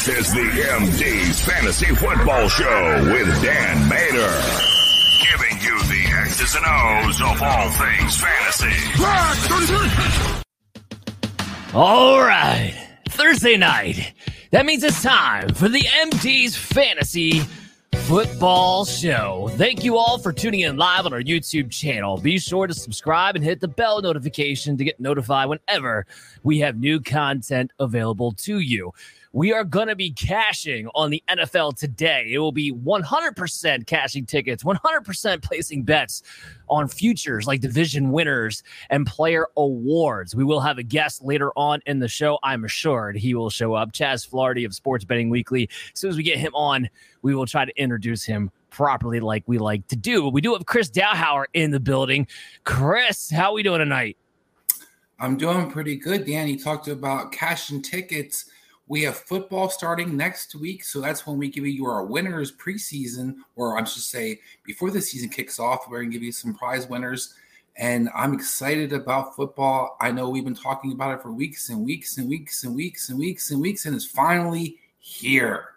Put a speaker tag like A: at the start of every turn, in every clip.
A: This is the MD's Fantasy Football Show with Dan Mater. Giving you the X's and O's of all things fantasy.
B: All right. Thursday night. That means it's time for the MD's Fantasy Football Show. Thank you all for tuning in live on our YouTube channel. Be sure to subscribe and hit the bell notification to get notified whenever we have new content available to you we are going to be cashing on the NFL today. It will be 100% cashing tickets, 100% placing bets on futures like division winners and player awards. We will have a guest later on in the show. I'm assured he will show up. Chas Filardi of Sports Betting Weekly. As soon as we get him on, we will try to introduce him properly like we like to do. We do have Chris Dowhauer in the building. Chris, how are we doing tonight?
C: I'm doing pretty good, Dan. You talked about cashing tickets we have football starting next week, so that's when we give you our winners preseason, or I should say, before the season kicks off, we're going to give you some prize winners. And I'm excited about football. I know we've been talking about it for weeks and weeks and weeks and weeks and weeks and weeks, and it's finally here.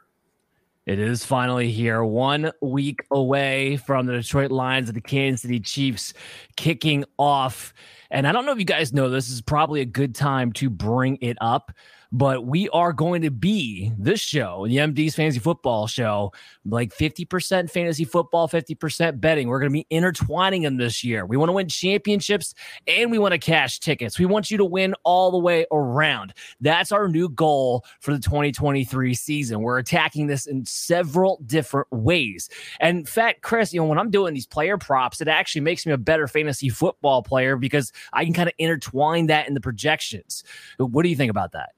B: It is finally here, one week away from the Detroit Lions and the Kansas City Chiefs kicking off. And I don't know if you guys know this is probably a good time to bring it up but we are going to be this show, the MD's Fantasy Football Show, like 50% fantasy football, 50% betting. We're going to be intertwining them this year. We want to win championships and we want to cash tickets. We want you to win all the way around. That's our new goal for the 2023 season. We're attacking this in several different ways. And in fact, Chris, you know, when I'm doing these player props, it actually makes me a better fantasy football player because I can kind of intertwine that in the projections. What do you think about that?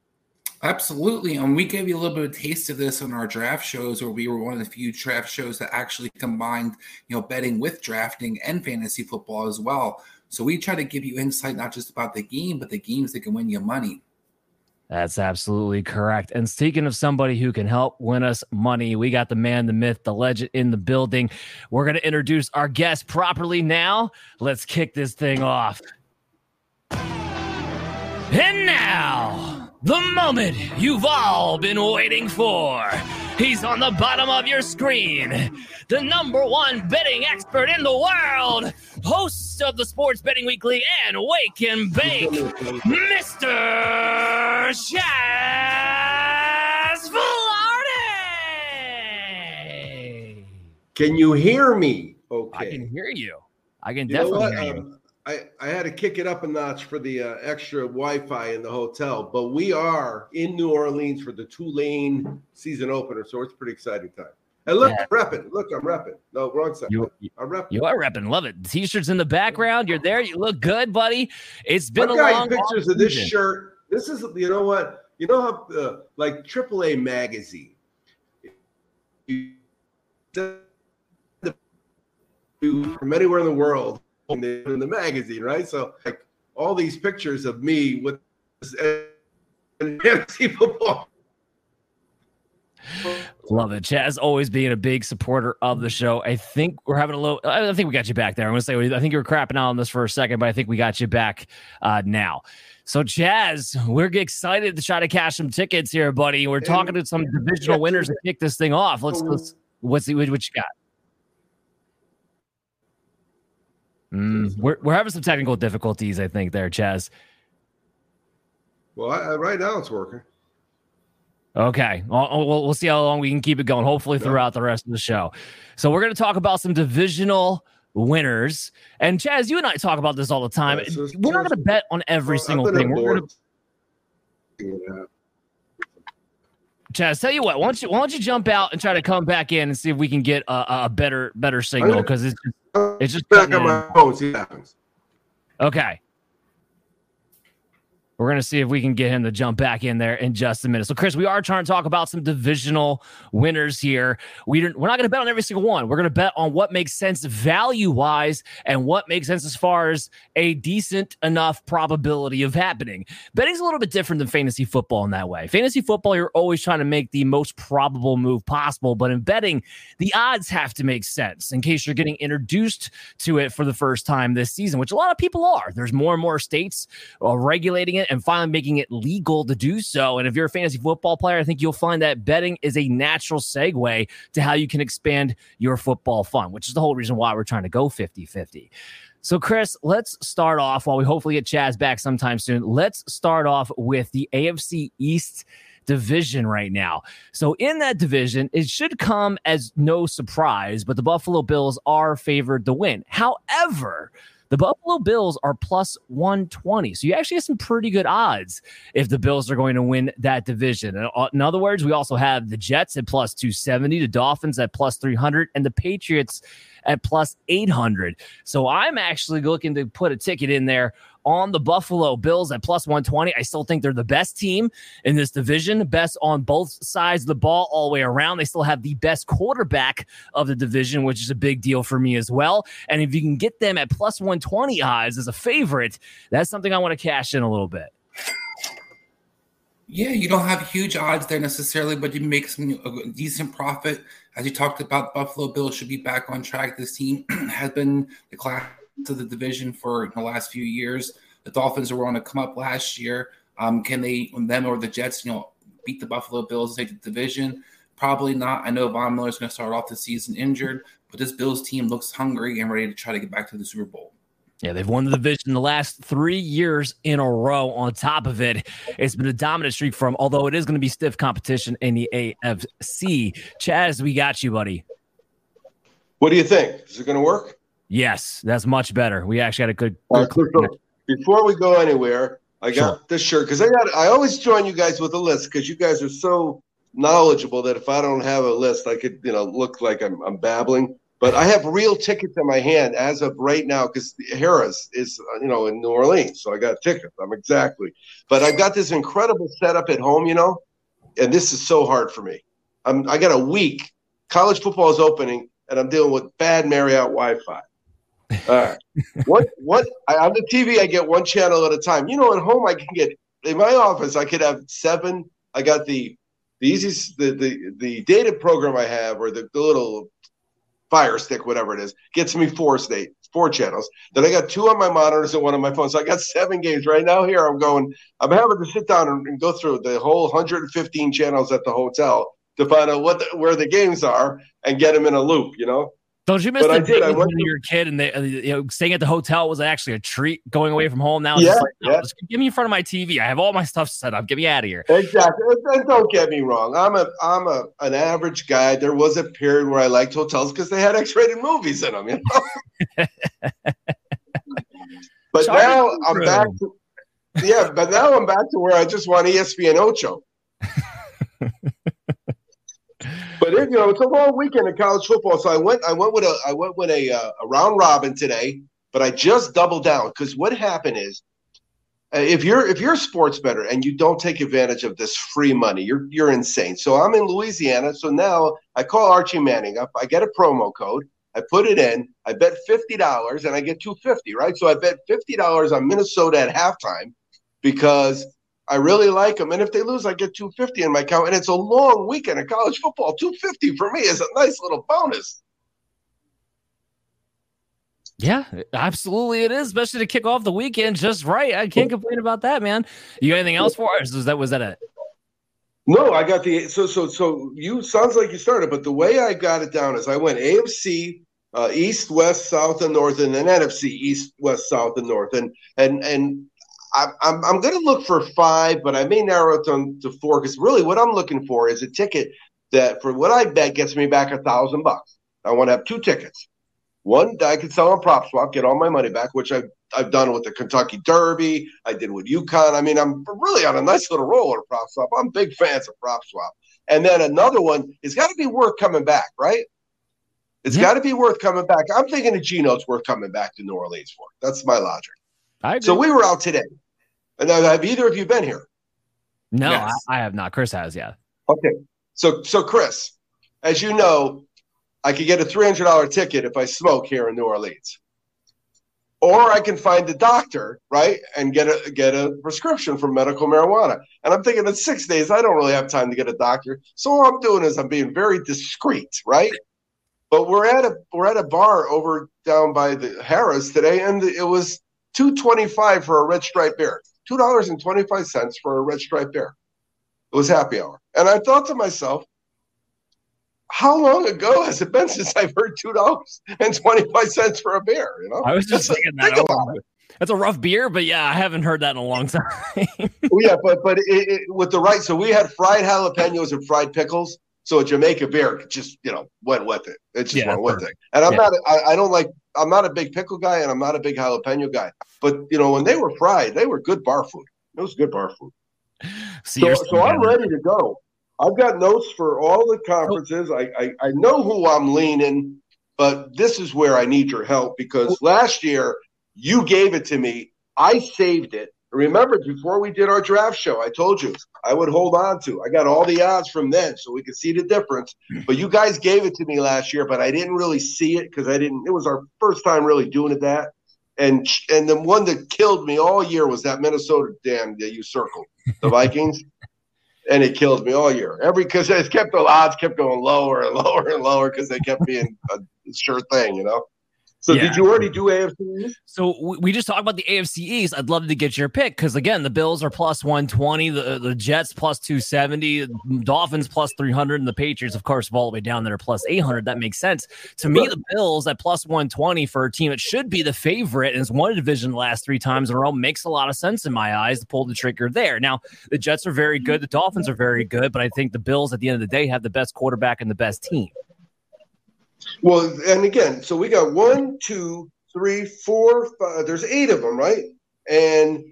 C: Absolutely. And we gave you a little bit of taste of this on our draft shows, where we were one of the few draft shows that actually combined, you know, betting with drafting and fantasy football as well. So we try to give you insight not just about the game, but the games that can win you money.
B: That's absolutely correct. And speaking of somebody who can help win us money, we got the man, the myth, the legend in the building. We're going to introduce our guest properly now. Let's kick this thing off. And now the moment you've all been waiting for. He's on the bottom of your screen. The number one betting expert in the world, host of the Sports Betting Weekly and Wake and Bake, Mr. Chas Filardi.
D: Can you hear me? Okay.
B: I can hear you. I can you definitely hear you. Um,
D: I, I had to kick it up a notch for the uh, extra Wi-Fi in the hotel, but we are in New Orleans for the Tulane season opener, so it's pretty exciting time. And look, yeah. I'm repping. Look, I'm repping. No, wrong side. You, I'm repping.
B: You are repping. Love it. T-shirts in the background. You're there. You look good, buddy. It's been I've a long
D: pictures of this season. shirt. This is, you know what? You know how, uh, like AAA magazine. From anywhere in the world, in the, in the magazine, right? So like all these pictures of me with fantasy football.
B: Love it. Chas always being a big supporter of the show. I think we're having a little, I think we got you back there. I'm to say, I think you were crapping out on this for a second, but I think we got you back uh, now. So, Chas, we're excited to try to cash some tickets here, buddy. We're talking to some divisional winners to kick this thing off. Let's, let's, what's the, what you got? Mm, we're we're having some technical difficulties, I think, there, Chas.
D: Well, I, right now it's working.
B: Okay. Well, we'll see how long we can keep it going. Hopefully, throughout the rest of the show. So we're going to talk about some divisional winners. And Chas, you and I talk about this all the time. Yeah, so we're not going to bet on every well, single thing. We're going to. Chas, tell you what, why don't you why don't you jump out and try to come back in and see if we can get a, a better better signal because it's just, it's just
D: back on my phone. See what happens.
B: Okay. We're going to see if we can get him to jump back in there in just a minute. So, Chris, we are trying to talk about some divisional winners here. We we're not going to bet on every single one. We're going to bet on what makes sense value wise and what makes sense as far as a decent enough probability of happening. Betting's a little bit different than fantasy football in that way. Fantasy football, you're always trying to make the most probable move possible. But in betting, the odds have to make sense in case you're getting introduced to it for the first time this season, which a lot of people are. There's more and more states uh, regulating it it and finally making it legal to do so. And if you're a fantasy football player, I think you'll find that betting is a natural segue to how you can expand your football fund, which is the whole reason why we're trying to go 50 50. So, Chris, let's start off while we hopefully get Chas back sometime soon. Let's start off with the AFC East division right now. So, in that division, it should come as no surprise, but the Buffalo Bills are favored to win. However, the Buffalo Bills are plus 120. So you actually have some pretty good odds if the Bills are going to win that division. Uh, in other words, we also have the Jets at plus 270, the Dolphins at plus 300, and the Patriots at plus 800. So I'm actually looking to put a ticket in there on the Buffalo Bills at plus 120. I still think they're the best team in this division, best on both sides of the ball all the way around. They still have the best quarterback of the division, which is a big deal for me as well. And if you can get them at plus 120 odds as a favorite, that's something I want to cash in a little bit.
C: Yeah, you don't have huge odds there necessarily, but you make some a decent profit. As you talked about, Buffalo Bills should be back on track. This team has been the class to the division for the last few years. The Dolphins were on to come up last year. Um, can they, them or the Jets, you know, beat the Buffalo Bills, take the division? Probably not. I know Von Miller's going to start off the season injured, but this Bills team looks hungry and ready to try to get back to the Super Bowl.
B: Yeah, they've won the division the last three years in a row. On top of it, it's been a dominant streak from, although it is going to be stiff competition in the AFC. Chas, we got you, buddy.
D: What do you think? Is it going to work?
B: Yes, that's much better. We actually had a good. good
D: right, before we go anywhere, I got sure. this shirt because I got. I always join you guys with a list because you guys are so knowledgeable that if I don't have a list, I could you know look like I'm, I'm babbling. But I have real tickets in my hand as of right now because Harrah's is you know in New Orleans, so I got tickets. I'm exactly. But I've got this incredible setup at home, you know, and this is so hard for me. I'm I got a week. College football is opening, and I'm dealing with bad Marriott Wi-Fi. All right. what what I, on the TV I get one channel at a time. You know, at home I can get in my office I could have seven. I got the the easiest the the, the data program I have or the, the little fire stick, whatever it is, gets me four state four channels. Then I got two on my monitors and one on my phone. So I got seven games right now. Here I'm going. I'm having to sit down and, and go through the whole 115 channels at the hotel to find out what the, where the games are and get them in a loop. You know.
B: Don't you miss but the I did. I when you were a kid and they, uh, you know, staying at the hotel was actually a treat. Going away from home now,
D: yeah, like, no, yeah.
B: just give me in front of my TV. I have all my stuff set up. Get me out of here.
D: Exactly. And don't get me wrong. I'm a I'm a an average guy. There was a period where I liked hotels because they had X-rated movies in them. You know. but now I'm back. To, yeah, but now I'm back to where I just want ESPN Ocho. But it, you know, it's a long weekend of college football, so I went. I went with a. I went with a, uh, a round robin today, but I just doubled down because what happened is, uh, if you're if you're a sports better and you don't take advantage of this free money, you're you're insane. So I'm in Louisiana, so now I call Archie Manning up. I get a promo code. I put it in. I bet fifty dollars, and I get two fifty. Right, so I bet fifty dollars on Minnesota at halftime because I really like them. And if they lose, I get 250 in my account. And it's a long weekend of college football. 250 for me is a nice little bonus.
B: Yeah, absolutely it is, especially to kick off the weekend just right. I can't complain about that, man. You got anything else for us? Was that was that it?
D: No, I got the so so so you sounds like you started, but the way I got it down is I went AFC uh, East, West, South, and North, and then NFC East, West, South, and North, and and and I'm, I'm, I'm going to look for five, but I may narrow it down to four because really what I'm looking for is a ticket that for what I bet gets me back a thousand bucks. I want to have two tickets. One I can sell on PropSwap, get all my money back, which I've I've done with the Kentucky Derby. I did with UConn. I mean, I'm really on a nice little roll at PropSwap. I'm big fans of PropSwap. And then another one is got to be worth coming back, right? It's yeah. got to be worth coming back. I'm thinking a Geno's worth coming back to New Orleans for. That's my logic. So we were out today. And have either of you been here?
B: No, yes. I, I, have not. Chris has, yeah.
D: Okay. So so Chris, as you know, I could get a three hundred dollar ticket if I smoke here in New Orleans. Or I can find a doctor, right, and get a get a prescription for medical marijuana. And I'm thinking in six days, I don't really have time to get a doctor. So all I'm doing is I'm being very discreet, right? But we're at a we're at a bar over down by the Harrah's today, and it was 225 for a red stripe beer. Two dollars and twenty five cents for a red stripe beer. It was happy hour, and I thought to myself, how long ago has it been since I've heard two dollars and twenty five cents for a beer? You know,
B: I was just thinking that. Think That's a rough beer, but yeah, I haven't heard that in a long time.
D: well, yeah, but but it, it, with the right, so we had fried jalapenos and fried pickles. So a Jamaica beer just you know went with it. It just yeah, went with it. And I'm yeah. not. I, I don't like. I'm not a big pickle guy, and I'm not a big jalapeno guy. But you know when they were fried, they were good bar food. It was good bar food. so, so I'm ready to go. I've got notes for all the conferences. I, I, I know who I'm leaning, but this is where I need your help because last year you gave it to me. I saved it. Remember, before we did our draft show, I told you I would hold on to. I got all the odds from then, so we could see the difference. Hmm. But you guys gave it to me last year, but I didn't really see it because I didn't. It was our first time really doing it that. And and the one that killed me all year was that Minnesota damn that you circled, the Vikings and it killed me all year. Every because it kept the odds kept going lower and lower and lower because they kept being a sure thing, you know. So yeah. did you already do AFC East?
B: So we just talked about the AFC East. I'd love to get your pick because again, the Bills are plus one twenty, the the Jets plus two seventy, Dolphins plus three hundred, and the Patriots, of course, all the way down there plus eight hundred. That makes sense to me. The Bills at plus one twenty for a team that should be the favorite and has won a division the last three times in a row makes a lot of sense in my eyes to pull the trigger there. Now the Jets are very good, the Dolphins are very good, but I think the Bills at the end of the day have the best quarterback and the best team.
D: Well, and again, so we got one, two, three, four, five. There's eight of them, right? And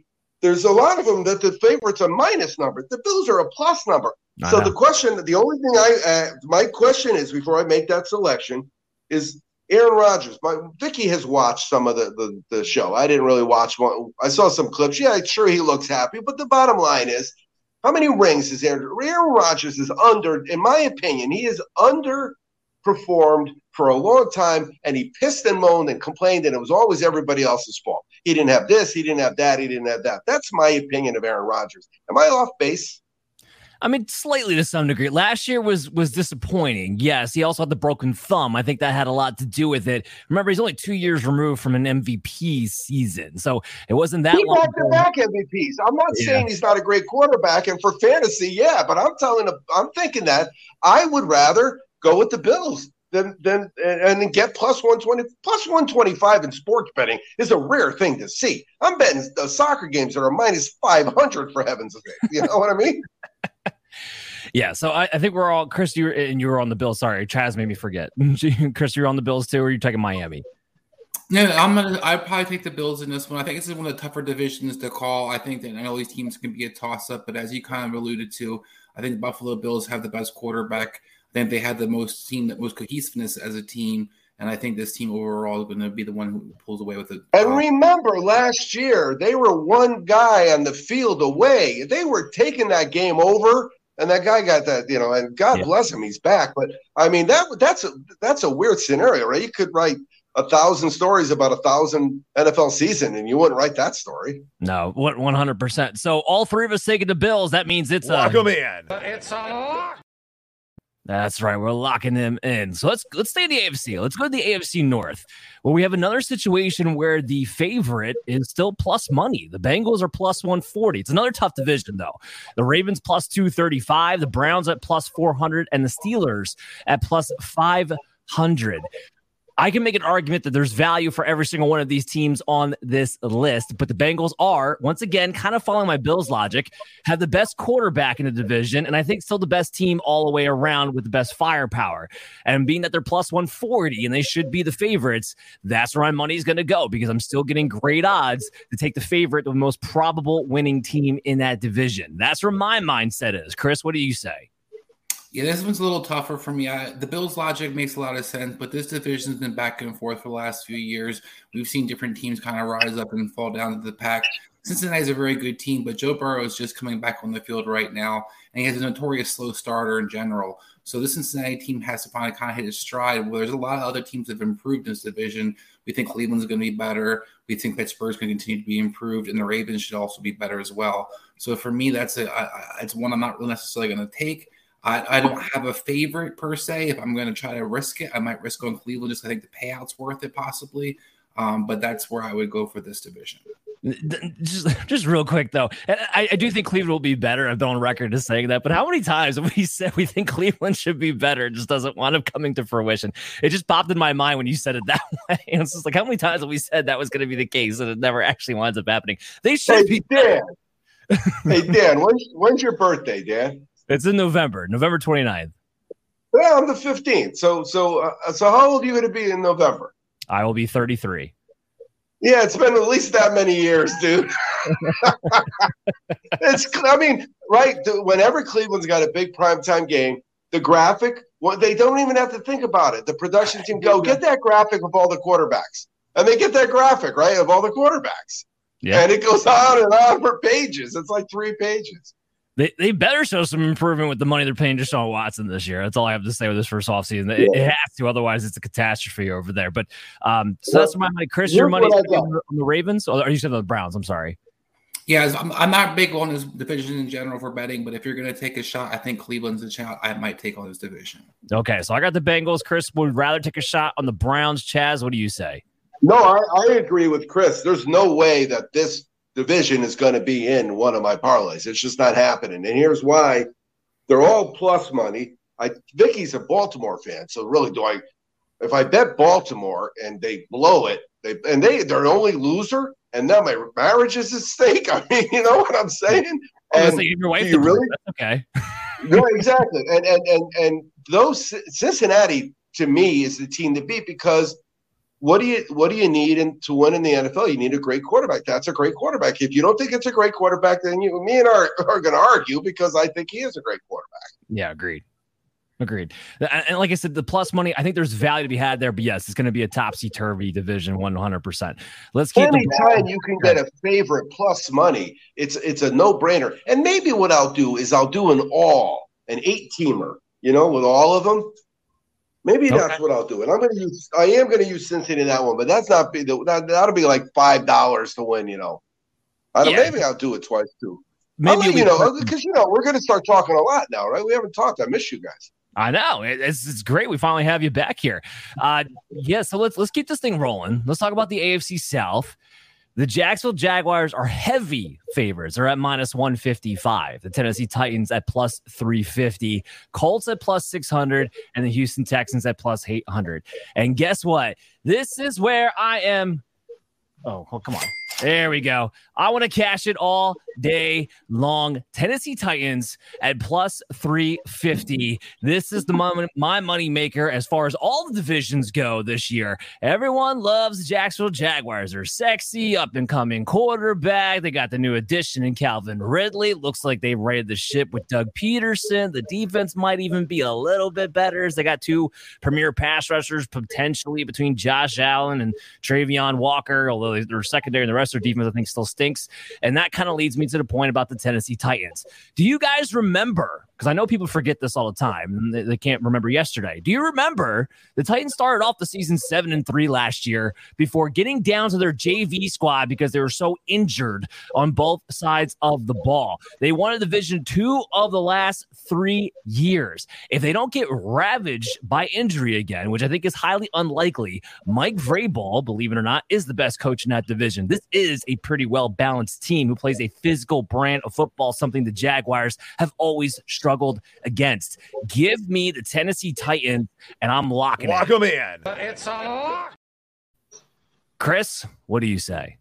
D: there's a lot of them that the favorites are minus number. The Bills are a plus number. I so know. the question, the only thing I, uh, my question is before I make that selection is Aaron Rodgers. My Vicky has watched some of the, the the show. I didn't really watch one. I saw some clips. Yeah, sure he looks happy, but the bottom line is, how many rings is Aaron? Aaron Rodgers is under, in my opinion, he is under performed for a long time and he pissed and moaned and complained and it was always everybody else's fault. He didn't have this, he didn't have that, he didn't have that. That's my opinion of Aaron Rodgers. Am I off base?
B: I mean, slightly to some degree. Last year was was disappointing. Yes, he also had the broken thumb. I think that had a lot to do with it. Remember, he's only two years removed from an MVP season, so it wasn't that. He
D: long back to back MVPs. I'm not yeah. saying he's not a great quarterback, and for fantasy, yeah, but I'm telling, I'm thinking that I would rather go with the Bills. Then, then, and then get plus 120, plus 125 in sports betting is a rare thing to see. I'm betting the soccer games that are minus 500 for heaven's sake. You know what I mean?
B: Yeah, so I, I, think we're all Chris. You and you were on the Bills. Sorry, Chas made me forget. Chris, you're on the Bills too, or are you taking Miami?
C: No, I'm gonna. I probably take the Bills in this one. I think this is one of the tougher divisions to call. I think that I know these teams can be a toss up, but as you kind of alluded to, I think the Buffalo Bills have the best quarterback think they had the most team that most cohesiveness as a team. And I think this team overall is going to be the one who pulls away with it.
D: And remember, last year they were one guy on the field away. They were taking that game over, and that guy got that, you know. And God yeah. bless him, he's back. But I mean, that that's a that's a weird scenario, right? You could write a thousand stories about a thousand NFL season, and you wouldn't write that story.
B: No, what one hundred percent. So all three of us taking the Bills. That means it's
A: Lock a them in. It's a lock.
B: That's right. We're locking them in. So let's let's stay in the AFC. Let's go to the AFC North, where we have another situation where the favorite is still plus money. The Bengals are plus 140. It's another tough division, though. The Ravens plus 235, the Browns at plus 400, and the Steelers at plus 500. I can make an argument that there's value for every single one of these teams on this list, but the Bengals are, once again, kind of following my Bills logic, have the best quarterback in the division, and I think still the best team all the way around with the best firepower. And being that they're plus 140 and they should be the favorites, that's where my money's going to go because I'm still getting great odds to take the favorite, the most probable winning team in that division. That's where my mindset is. Chris, what do you say?
C: Yeah, this one's a little tougher for me. I, the Bills' logic makes a lot of sense, but this division's been back and forth for the last few years. We've seen different teams kind of rise up and fall down to the pack. Cincinnati's a very good team, but Joe Burrow is just coming back on the field right now, and he has a notorious slow starter in general. So this Cincinnati team has to finally kind of hit its stride. Well, there's a lot of other teams that have improved in this division. We think Cleveland's going to be better. We think Pittsburgh's going to continue to be improved, and the Ravens should also be better as well. So for me, that's a I, it's one I'm not really necessarily going to take. I, I don't have a favorite per se. If I'm going to try to risk it, I might risk going Cleveland just I think the payout's worth it possibly. Um, but that's where I would go for this division.
B: Just, just real quick though, I, I do think Cleveland will be better. I've been on record as saying that, but how many times have we said we think Cleveland should be better? It just doesn't wind up coming to fruition. It just popped in my mind when you said it that way. And it's just like how many times have we said that was going to be the case, and it never actually winds up happening. They should
D: hey,
B: be.
D: Dan. hey Dan, when's when's your birthday, Dan?
B: It's in November, November 29th.
D: Yeah, I'm the 15th. So so uh, so how old are you going to be in November?
B: I will be 33.
D: Yeah, it's been at least that many years, dude. it's, I mean, right? Whenever Cleveland's got a big primetime game, the graphic, well, they don't even have to think about it. The production team go get that graphic of all the quarterbacks, and they get that graphic right of all the quarterbacks. Yeah. And it goes on and on for pages. It's like three pages.
B: They, they better show some improvement with the money they're paying Deshaun Watson this year. That's all I have to say with this first offseason. It, yeah. it has to, otherwise it's a catastrophe over there. But um, so well, that's my money. Chris, your money on the Ravens, or are you saying the Browns? I'm sorry.
C: Yeah, I'm, I'm not big on this division in general for betting, but if you're going to take a shot, I think Cleveland's a shot I might take on this division.
B: Okay, so I got the Bengals. Chris would rather take a shot on the Browns. Chas, what do you say?
D: No, I, I agree with Chris. There's no way that this division is going to be in one of my parlays. It's just not happening. And here's why: they're all plus money. I Vicky's a Baltimore fan, so really, do I? If I bet Baltimore and they blow it, they and they they're the only loser, and now my marriage is at stake. I mean, you know what I'm saying?
B: And your wife you really okay?
D: no, exactly. And and and and those Cincinnati to me is the team to beat because what do you what do you need in, to win in the NFL? You need a great quarterback. That's a great quarterback. If you don't think it's a great quarterback, then you, me and are are going to argue because I think he is a great quarterback.
B: Yeah, agreed. Agreed. And like I said, the plus money, I think there's value to be had there. But yes, it's going to be a topsy turvy division, 100%. Let's keep
D: anytime you can get a favorite plus money, it's it's a no brainer. And maybe what I'll do is I'll do an all, an eight teamer, you know, with all of them. Maybe okay. that's what I'll do. And I'm going to use, I am going to use Cincinnati in that one, but that's not be the, that, that'll be like $5 to win, you know. I don't, yeah. Maybe I'll do it twice too. Maybe you know, because, you know, we're going to start talking a lot now, right? We haven't talked. I miss you guys.
B: I know it's, it's great. We finally have you back here. Uh, yeah, so let's let's keep this thing rolling. Let's talk about the AFC South. The Jacksonville Jaguars are heavy favorites. They're at minus 155. The Tennessee Titans at plus 350. Colts at plus 600. And the Houston Texans at plus 800. And guess what? This is where I am. Oh, oh come on. There we go. I want to cash it all day long. Tennessee Titans at plus 350. This is the moment, my money maker as far as all the divisions go this year. Everyone loves the Jacksonville Jaguars. They're sexy, up and coming quarterback. They got the new addition in Calvin Ridley. Looks like they raided the ship with Doug Pederson. The defense might even be a little bit better as they got two premier pass rushers potentially between Josh Allen and Travon Walker, although they're secondary in the rest of their defense, I think, still stinks. And that kind of leads me to the point about the Tennessee Titans. Do you guys remember? Because I know people forget this all the time. They, they can't remember yesterday. Do you remember the Titans started off the season seven and three last year before getting down to their JV squad because they were so injured on both sides of the ball? They won a division two of the last three years. If they don't get ravaged by injury again, which I think is highly unlikely, Mike Vrabel, believe it or not, is the best coach in that division. This is a pretty well balanced team who plays a physical brand of football, something the Jaguars have always struggled against. Give me the Tennessee Titans, and I'm locking
E: Lock
B: them
E: in. It's a lock.
B: Chris, what do you say?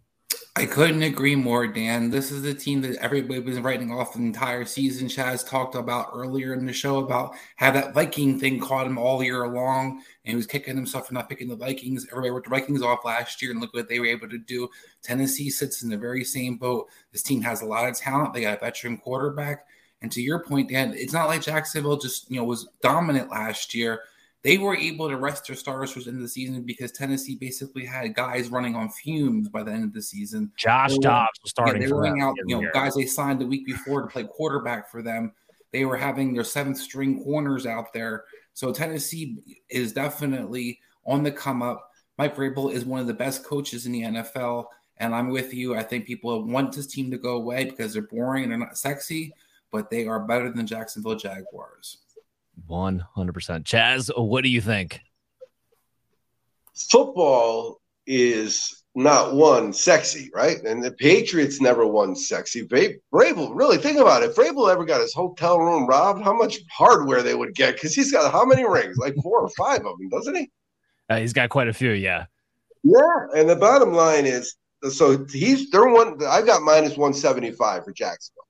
C: I couldn't agree more, Dan. This is the team that everybody was writing off the entire season. Chas talked about earlier in the show about how that Viking thing caught him all year long, and he was kicking himself for not picking the Vikings. Everybody wrote the Vikings off last year, and look what they were able to do. Tennessee sits in the very same boat. This team has a lot of talent. They got a veteran quarterback, and to your point, Dan, it's not like Jacksonville just you know was dominant last year they were able to rest their starters for the end of the season because Tennessee basically had guys running on fumes by the end of the season.
B: Josh Dobbs was starting.
C: Yeah, they were running out, you know, guys they signed the week before to play quarterback for them. They were having their seventh string corners out there. So Tennessee is definitely on the come up. Mike Vrabel is one of the best coaches in the NFL, and I'm with you. I think people want this team to go away because they're boring and they're not sexy, but they are better than Jacksonville Jaguars.
B: 100%. Chas, what do you think?
D: Football is not one sexy, right? And the Patriots never won sexy. Vrabel, really think about it. If Vrabel ever got his hotel room robbed, how much hardware they would get? Because he's got how many rings? Like four or five of them, doesn't he?
B: Uh, he's got quite a few, yeah.
D: Yeah, and the bottom line is, so he's they're one. I got minus one seventy five for Jacksonville.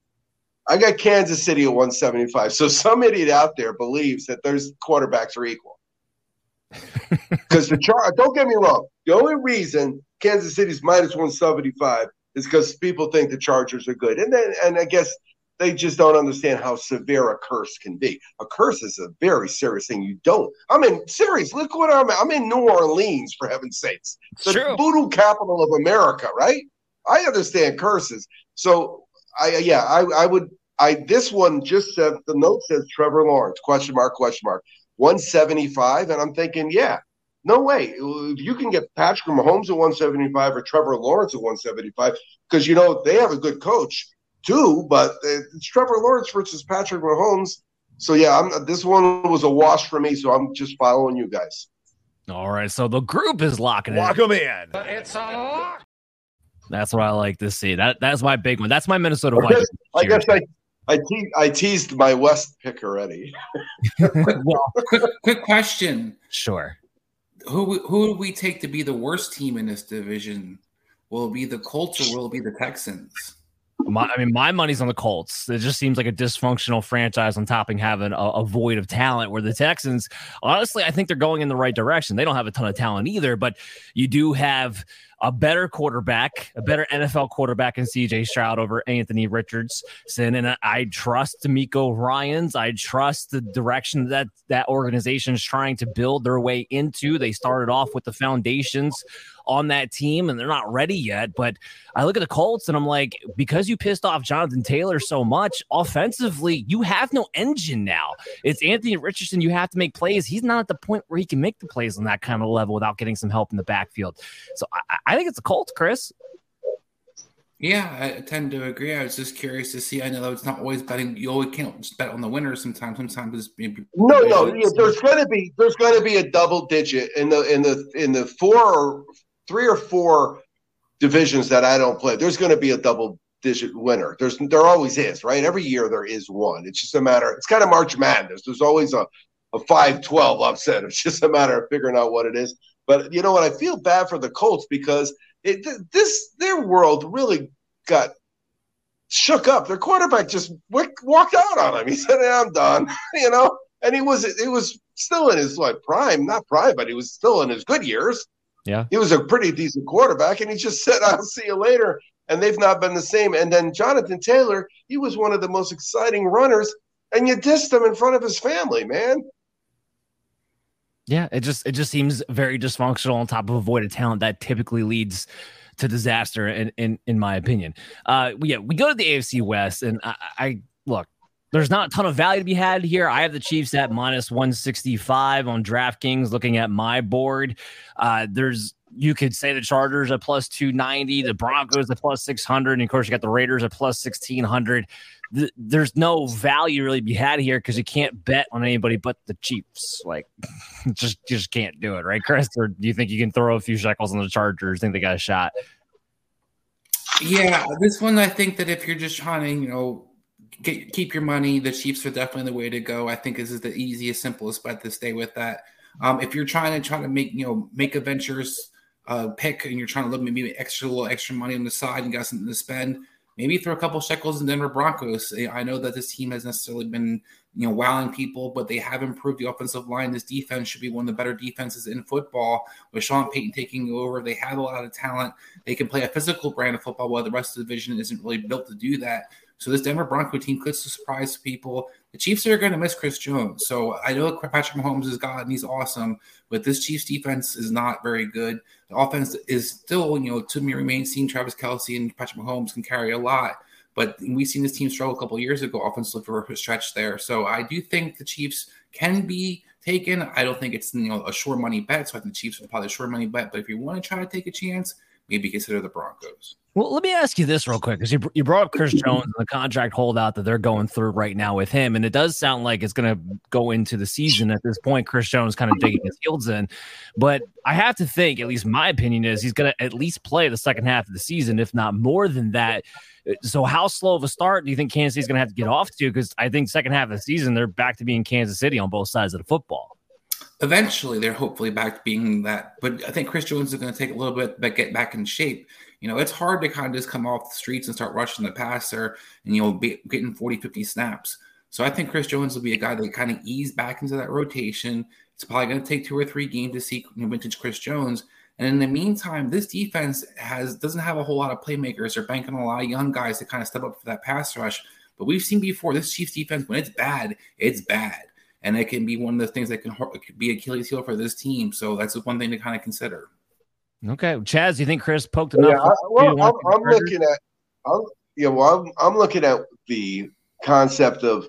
D: I got Kansas City at 175. So some idiot out there believes that those quarterbacks are equal. Because the char don't get me wrong. The only reason Kansas City's minus 175 is because people think the Chargers are good. And then and I guess they just don't understand how severe a curse can be. A curse is a very serious thing. You don't. I mean, serious. Look what I'm. I'm in New Orleans for heaven's sakes, the True. voodoo capital of America, right? I understand curses. So I yeah, I, I would I this one just said the note says Trevor Lawrence question mark question mark 175, and I'm thinking, yeah, no way. If you can get Patrick Mahomes at 175 or Trevor Lawrence at 175, because you know they have a good coach too, but it's Trevor Lawrence versus Patrick Mahomes. So yeah, I'm, this one was a wash for me. So I'm just following you guys.
B: All right, so the group is locking
E: Lock
B: them
E: in. It's a lock.
B: That's what I like to see. That that's my big one. That's my Minnesota
D: I guess, I guess I, I, te- I teased my West pick already.
C: well, quick, quick question.
B: Sure.
C: Who who would we take to be the worst team in this division? Will it be the Colts or will it be the Texans?
B: My, I mean, my money's on the Colts. It just seems like a dysfunctional franchise on top of having a, a, void of talent. Where the Texans, honestly, I think they're going in the right direction. They don't have a ton of talent either, but you do have a better quarterback, a better NFL quarterback in CJ Stroud over Anthony Richardson. And I trust DeMeco Ryans. I trust the direction that that organization is trying to build their way into. They started off with the foundations on that team and they're not ready yet. But I look at the Colts and I'm like, because you pissed off Jonathan Taylor so much offensively, you have no engine now. It's Anthony Richardson. You have to make plays. He's not at the point where he can make the plays on that kind of level without getting some help in the backfield. So I, I think it's a Colts, Chris.
C: Yeah, I tend to agree. I was just curious to see. I know it's not always betting. You always can't just bet on the winner. Sometimes, sometimes it's maybe
D: no, no. Yeah, there's going to be there's going to be a double digit in the in the in the four or three or four divisions that I don't play, there's going to be a double digit winner. There's there always is, right? Every year there is one. It's just a matter. It's kind of March Madness. There's always a a 5-12 upset. It's just a matter of figuring out what it is. But you know what? I feel bad for the Colts because it, this their world really got shook up. Their quarterback just walked out on him. He said, yeah, "I'm done," you know. And he was it was still in his like prime, not prime, but he was still in his good years.
B: Yeah.
D: He was a pretty decent quarterback, and he just said, I'll see you later. And they've not been the same. And then Jonathan Taylor, he was one of the most exciting runners, and you dissed him in front of his family, man.
B: Yeah, it just it just seems very dysfunctional on top of a void of talent that typically leads to disaster in in, in my opinion. Uh yeah, we go to the AFC West and I, I look, there's not a ton of value to be had here. I have the Chiefs at minus 165 on DraftKings. Looking at my board, uh, there's you could say the Chargers at plus 290, the Broncos at plus 600, and of course you got the Raiders at plus 1600. there's no value really to be had here because you can't bet on anybody but the Chiefs. Like, just just can't do it, right, Chris? Or do you think you can throw a few shekels on the Chargers? Think they got a shot?
C: Yeah, this one I think that if you're just trying to, you know get, keep your money. The Chiefs are definitely the way to go. I think this is the easiest, simplest bet to stay with that. Um, if you're trying to try to make you know make a ventures uh, pick and you're trying to look maybe extra little extra money on the side and got something to spend, maybe throw a couple shekels in Denver Broncos. I know that this team has necessarily been you know wowing people, but they have improved the offensive line. This defense should be one of the better defenses in football. With Sean Payton taking over, they have a lot of talent. They can play a physical brand of football while the rest of the division isn't really built to do that. So this Denver Bronco team could surprise people. The Chiefs are going to miss Chris Jones. So I know Patrick Mahomes is God and he's awesome, but this Chiefs defense is not very good. The offense is still, you know, to me remains seen Travis Kelce and Patrick Mahomes can carry a lot. But we've seen this team struggle a couple years ago offensively for a stretch there. So I do think the Chiefs can be taken. I don't think it's you know a sure money bet. So I think the Chiefs are probably a sure money bet. But if you want to try to take a chance, maybe consider the Broncos.
B: Well, let me ask you this real quick because you, you brought up Chris Jones and the contract holdout that they're going through right now with him. And it does sound like it's going to go into the season at this point. Chris Jones kind of digging his heels in. But I have to think, at least my opinion is, he's going to at least play the second half of the season, if not more than that. So, how slow of a start do you think Kansas City's going to have to get off to? Because I think second half of the season, they're back to being Kansas City on both sides of the football
C: eventually they're hopefully back to being that. But I think Chris Jones is going to take a little bit but get back in shape. You know, it's hard to kind of just come off the streets and start rushing the passer and, you know, be, getting 40, 50 snaps. So I think Chris Jones will be a guy that kind of ease back into that rotation. It's probably going to take two or three games to see vintage Chris Jones. And in the meantime, this defense has doesn't have a whole lot of playmakers. They're banking on a lot of young guys to kind of step up for that pass rush. But we've seen before this Chiefs defense, when it's bad, it's bad and it can be one of the things that can be Achilles heel for this team. So that's one thing to kind of consider.
B: Okay, Chas, do you think Chris poked enough?
D: Yeah, I, well, I'm, I'm looking at, I'm, yeah, well, I'm, I'm looking at the concept of,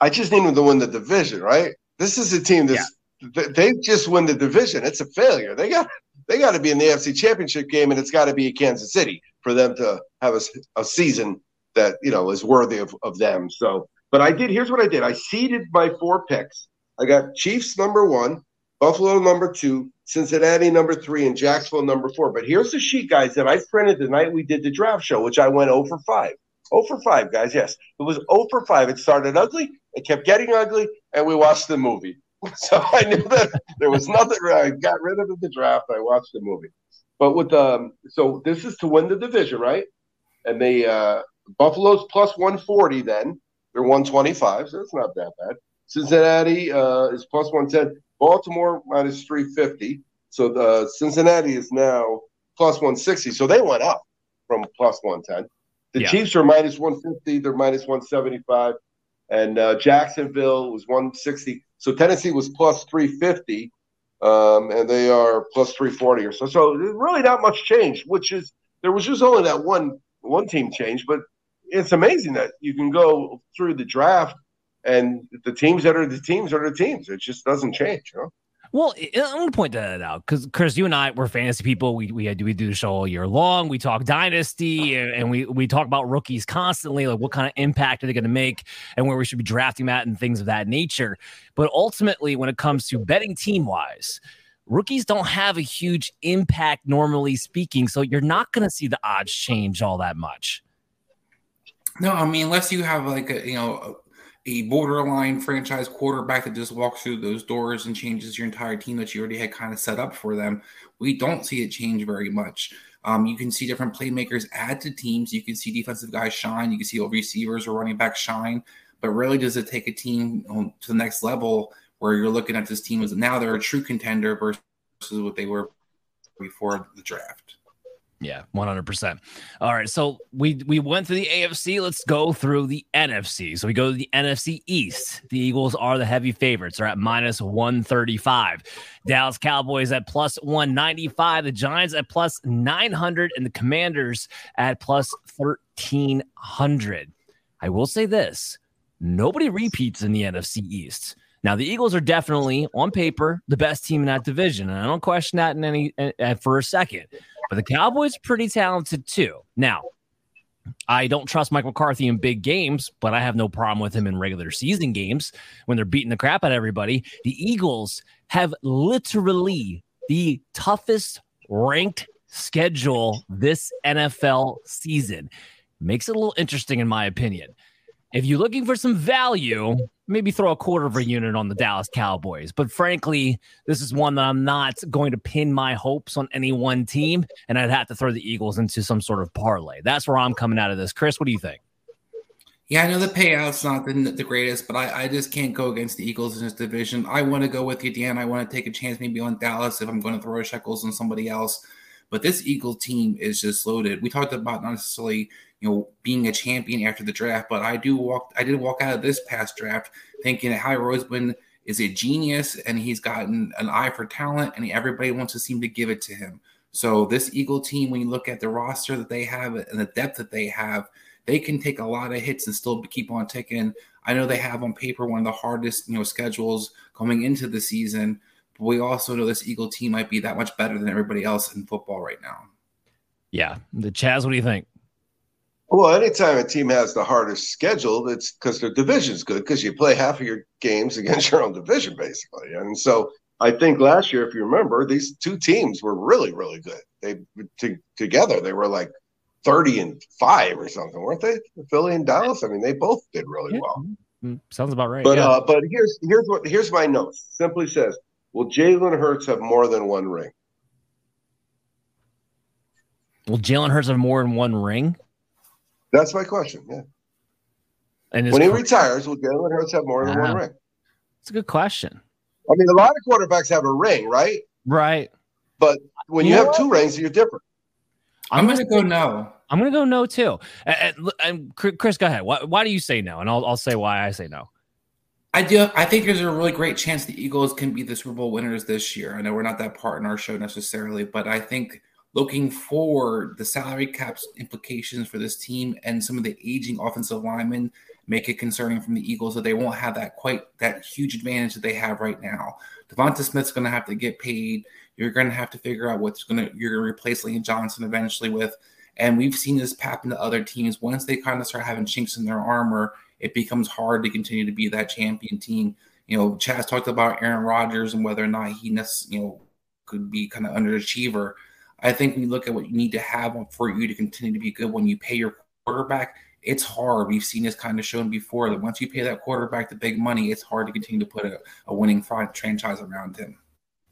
D: I just need them to win the division, right? This is a team that's yeah. they just win the division. It's a failure. They got they got to be in the AFC Championship game, and it's got to be a Kansas City for them to have a, a season that you know is worthy of, of them. So but I did. Here's what I did. I seeded my four picks. I got Chiefs number one, Buffalo number two, Cincinnati number three, and Jacksonville number four. But here's the sheet, guys, that I printed the night we did the draft show, which I went 0 for 5. 0 for 5, guys. Yes, it was 0 for 5. It started ugly, it kept getting ugly, and we watched the movie. So I knew that there was nothing. I got rid of the draft. I watched the movie. But with um, so this is to win the division, right? And the uh, Buffalo's plus 140 then. They're 125, so it's not that bad. Cincinnati uh, is plus 110. Baltimore minus 350. So the Cincinnati is now plus 160. So they went up from plus 110. The yeah. Chiefs are minus 150. They're minus 175. And uh, Jacksonville was 160. So Tennessee was plus 350. Um, and they are plus 340 or so. So really not much change, which is there was just only that one one team change, but it's amazing that you can go through the draft and the teams that are the teams are the teams. It just doesn't change, you know?
B: Well, I'm to point that out because Chris, you and I, we're fantasy people. We we we do the show all year long. We talk dynasty and, we we talk about rookies constantly, like what kind of impact are they going to make and where we should be drafting at and things of that nature. But ultimately, when it comes to betting team wise, rookies don't have a huge impact normally speaking. So you're not going to see the odds change all that much.
C: No, I mean unless you have like a you know a borderline franchise quarterback that just walks through those doors and changes your entire team that you already had kind of set up for them, we don't see it change very much. Um, you can see different playmakers add to teams. You can see defensive guys shine. You can see all receivers or running backs shine. But really, does it take a team to the next level where you're looking at this team as now they're a true contender versus what they were before the draft?
B: Yeah, 100%. All right, so we we went through the AFC, let's go through the NFC. So we go to the NFC East. The Eagles are the heavy favorites. They're at minus 135. Dallas Cowboys at plus 195, the Giants at plus 900 and the Commanders at plus 1300. I will say this, nobody repeats in the NFC East. Now the Eagles are definitely on paper the best team in that division, and I don't question that in any for a second. But the Cowboys pretty talented too. Now, I don't trust Mike McCarthy in big games, but I have no problem with him in regular season games when they're beating the crap out of everybody. The Eagles have literally the toughest ranked schedule this NFL season. Makes it a little interesting, in my opinion. If you're looking for some value, maybe throw a quarter of a unit on the Dallas Cowboys. But frankly, this is one that I'm not going to pin my hopes on any one team, and I'd have to throw the Eagles into some sort of parlay. That's where I'm coming out of this. Chris, what do you think?
C: Yeah, I know the payout's not the, the greatest, but I, I just can't go against the Eagles in this division. I want to go with you, Dan. I want to take a chance maybe on Dallas if I'm going to throw shekels on somebody else. But this Eagle team is just loaded. We talked about not necessarily, you know, being a champion after the draft, but I do walk I did walk out of this past draft thinking that Howie Roseman is a genius and he's gotten an eye for talent and everybody wants to seem to give it to him. So this Eagle team, when you look at the roster that they have and the depth that they have, they can take a lot of hits and still keep on ticking. I know they have on paper one of the hardest, you know, schedules coming into the season, but we also know this Eagle team might be that much better than everybody else in football right now.
B: Yeah. The Chas, what do you think?
D: Well, anytime a team has the hardest schedule, it's because their division's good because you play half of your games against your own division, basically. And so I think last year, if you remember, these two teams were really, really good. They t- together they were like thirty and five or something, weren't they? Philly and Dallas. I mean, they both did really
B: Yeah.
D: well.
B: Mm, Sounds about right.
D: But
B: yeah.
D: uh, but here's here's what here's my note. Simply says, will Jalen Hurts have more than one ring?
B: Will Jalen Hurts have more than one ring?
D: That's my question. Yeah.
B: And
D: When he
B: career-
D: retires, will Jalen Hurts have more than one ring?
B: it's a good question.
D: I mean, a lot of quarterbacks have a ring, right?
B: Right.
D: But when you
B: You know
D: have two rings, you're different.
C: I'm,
B: gonna
C: going to go no.
B: I'm gonna go no too. And, and- and Chris, go ahead. Why, why do you say no? And I'll I'll say why I say no.
C: I do. I think there's a really great chance the Eagles can be the Super Bowl winners this year. I know we're not that part in our show necessarily, but I think looking forward, the salary caps implications for this team and some of the aging offensive linemen make it concerning from the Eagles that they won't have that quite that huge advantage that they have right now. Devonta Smith's going to have to get paid. You're going to have to figure out what's going to you're going to replace Lane Johnson eventually with. And we've seen this happen to other teams. Once they kind of start having chinks in their armor, it becomes hard to continue to be that champion team. You know, Chas talked about Aaron Rodgers and whether or not he, you know, could be kind of underachiever. I think when you look at what you need to have for you to continue to be good when you pay your quarterback, it's hard. We've seen this kind of shown before that once you pay that quarterback the big money, it's hard to continue to put a, a winning franchise around him.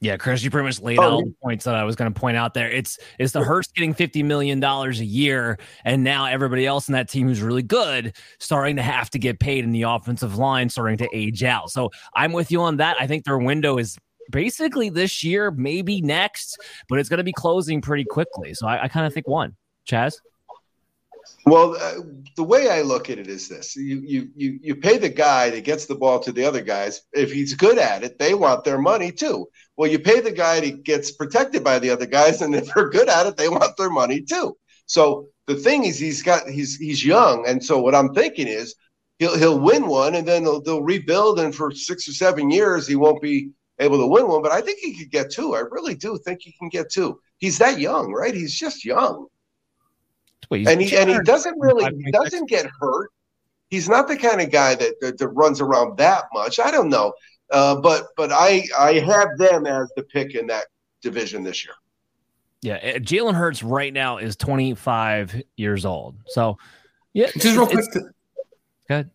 B: Yeah, Chris, you pretty much laid
D: Oh,
B: out all the points that I was going to point out there. It's it's the Hurts getting fifty million dollars a year, and now everybody else in that team who's really good starting to have to get paid, in the offensive line starting to age out. So I'm with you on that. I think their window is basically this year, maybe next, but it's going to be closing pretty quickly. So I, I kind of think one. Chas,
D: Well, uh, the way I look at it is this: you you you you pay the guy that gets the ball to the other guys. If he's good at it, they want their money too. Well, you pay the guy that gets protected by the other guys, and if they're good at it, they want their money too. So the thing is, he's got he's he's young, and so what I'm thinking is he'll he'll win one, and then they'll, they'll rebuild, and for six or seven years he won't be able to win one. But I think he could get two. I really do think he can get two. He's that young, right? He's just young
B: Wait,
D: and he and he doesn't really he doesn't get hurt. He's not the kind of guy that, that, that runs around that much. I don't know, uh, but but I I have them as the pick in that division this year.
B: yeah, uh, Jalen Hurts right now is 25 years old. So yeah,
C: Just real quick,
B: it's-
C: to,
B: good.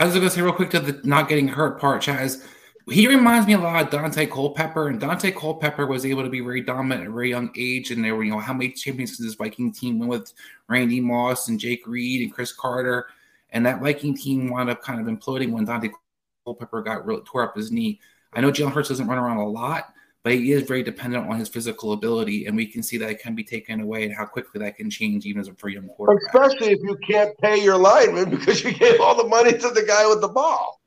C: I was going to say real quick to the not getting hurt part, Chas. He reminds me a lot of Daunte Culpepper, and Daunte Culpepper was able to be very dominant at a very young age. And there were, you know, how many champions does this Viking team win with Randy Moss and Jake Reed and Cris Carter? And that Viking team wound up kind of imploding when Daunte Culpepper got really tore up his knee. I know Jalen Hurts doesn't run around a lot, but he is very dependent on his physical ability, and we can see that it can be taken away and how quickly that can change even as a a young quarterback.
D: Especially if you can't pay your lineman because you gave all the money to the guy with the ball.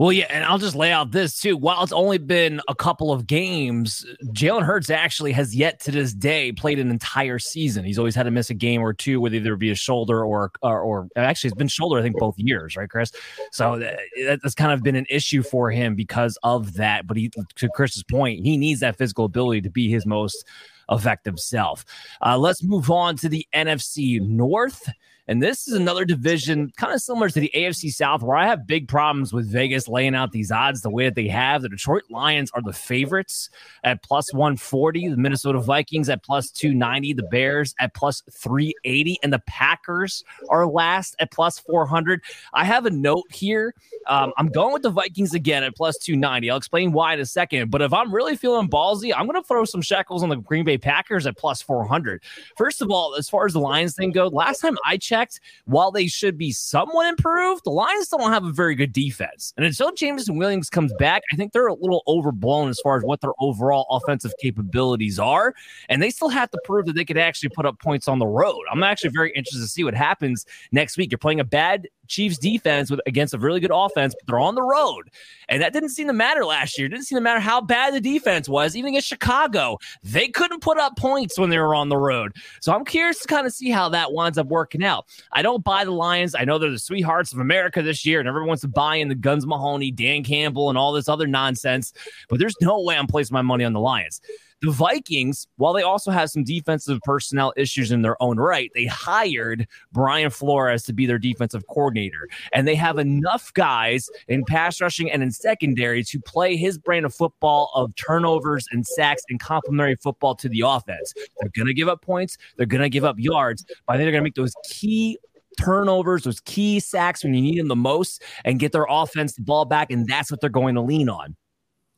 B: Well, yeah, and I'll just lay out this too. While it's only been a couple of games, Jalen Hurts actually has yet to this day played an entire season. He's always had to miss a game or two, whether either be a shoulder or or, or actually it's been shoulder. I think both years, right, Chris? So uh, that- that's kind of been an issue for him because of that. But he, to Chris's point, he needs that physical ability to be his most effective self. Uh, let's move on to the NFC North. And this is another division kind of similar to the AFC South, where I have big problems with Vegas laying out these odds the way that they have. The Detroit Lions are the favorites at plus 140, the Minnesota Vikings at plus 290, the Bears at plus 380, and the Packers are last at plus 400. I have a note here. Um, I'm going with the Vikings again at plus 290. I'll explain why in a second. But if I'm really feeling ballsy, I'm going to throw some shackles on the Green Bay Packers at plus 400. First of all, as far as the Lions thing goes, last time I checked, while they should be somewhat improved, the Lions still don't have a very good defense. And until Jameson Williams comes back, I think they're a little overblown as far as what their overall offensive capabilities are. And they still have to prove that they could actually put up points on the road. I'm actually very interested to see what happens next week. You're playing a bad Chiefs defense with against a really good offense, but they're on the road. And that didn't seem to matter last year. It didn't seem to matter how bad the defense was. Even against Chicago, they couldn't put up points when they were on the road. So I'm curious to kind of see how that winds up working out. I don't buy the Lions. I know they're the sweethearts of America this year, and everyone wants to buy in the Guns Mahoney, Dan Campbell, and all this other nonsense. But there's no way I'm placing my money on the Lions. The Vikings, while they also have some defensive personnel issues in their own right, they hired Brian Flores to be their defensive coordinator. And they have enough guys in pass rushing and in secondary to play his brand of football of turnovers and sacks and complementary football to the offense. They're going to give up points, they're going to give up yards, but they're going to make those key turnovers, those key sacks when you need them the most, and get their offense the ball back. And that's what they're going to lean on.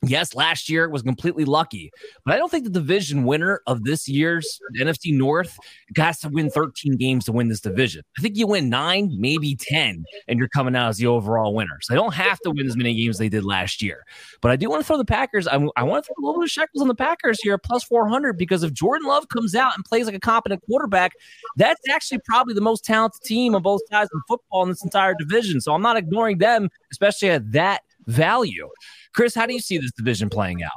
B: Yes, last year was completely lucky, but I don't think the division winner of this year's NFC North has to win 13 games to win this division. I think you win nine, maybe 10, and you're coming out as the overall winner. So I don't have to win as many games as they did last year. But I do want to throw the Packers. I, I want to throw a little bit of shekels on the Packers here, plus 400, because if Jordan Love comes out and plays like a competent quarterback, that's actually probably the most talented team on both sides of football in this entire division. So I'm not ignoring them, especially at that value. Chris, how do you see this division playing out?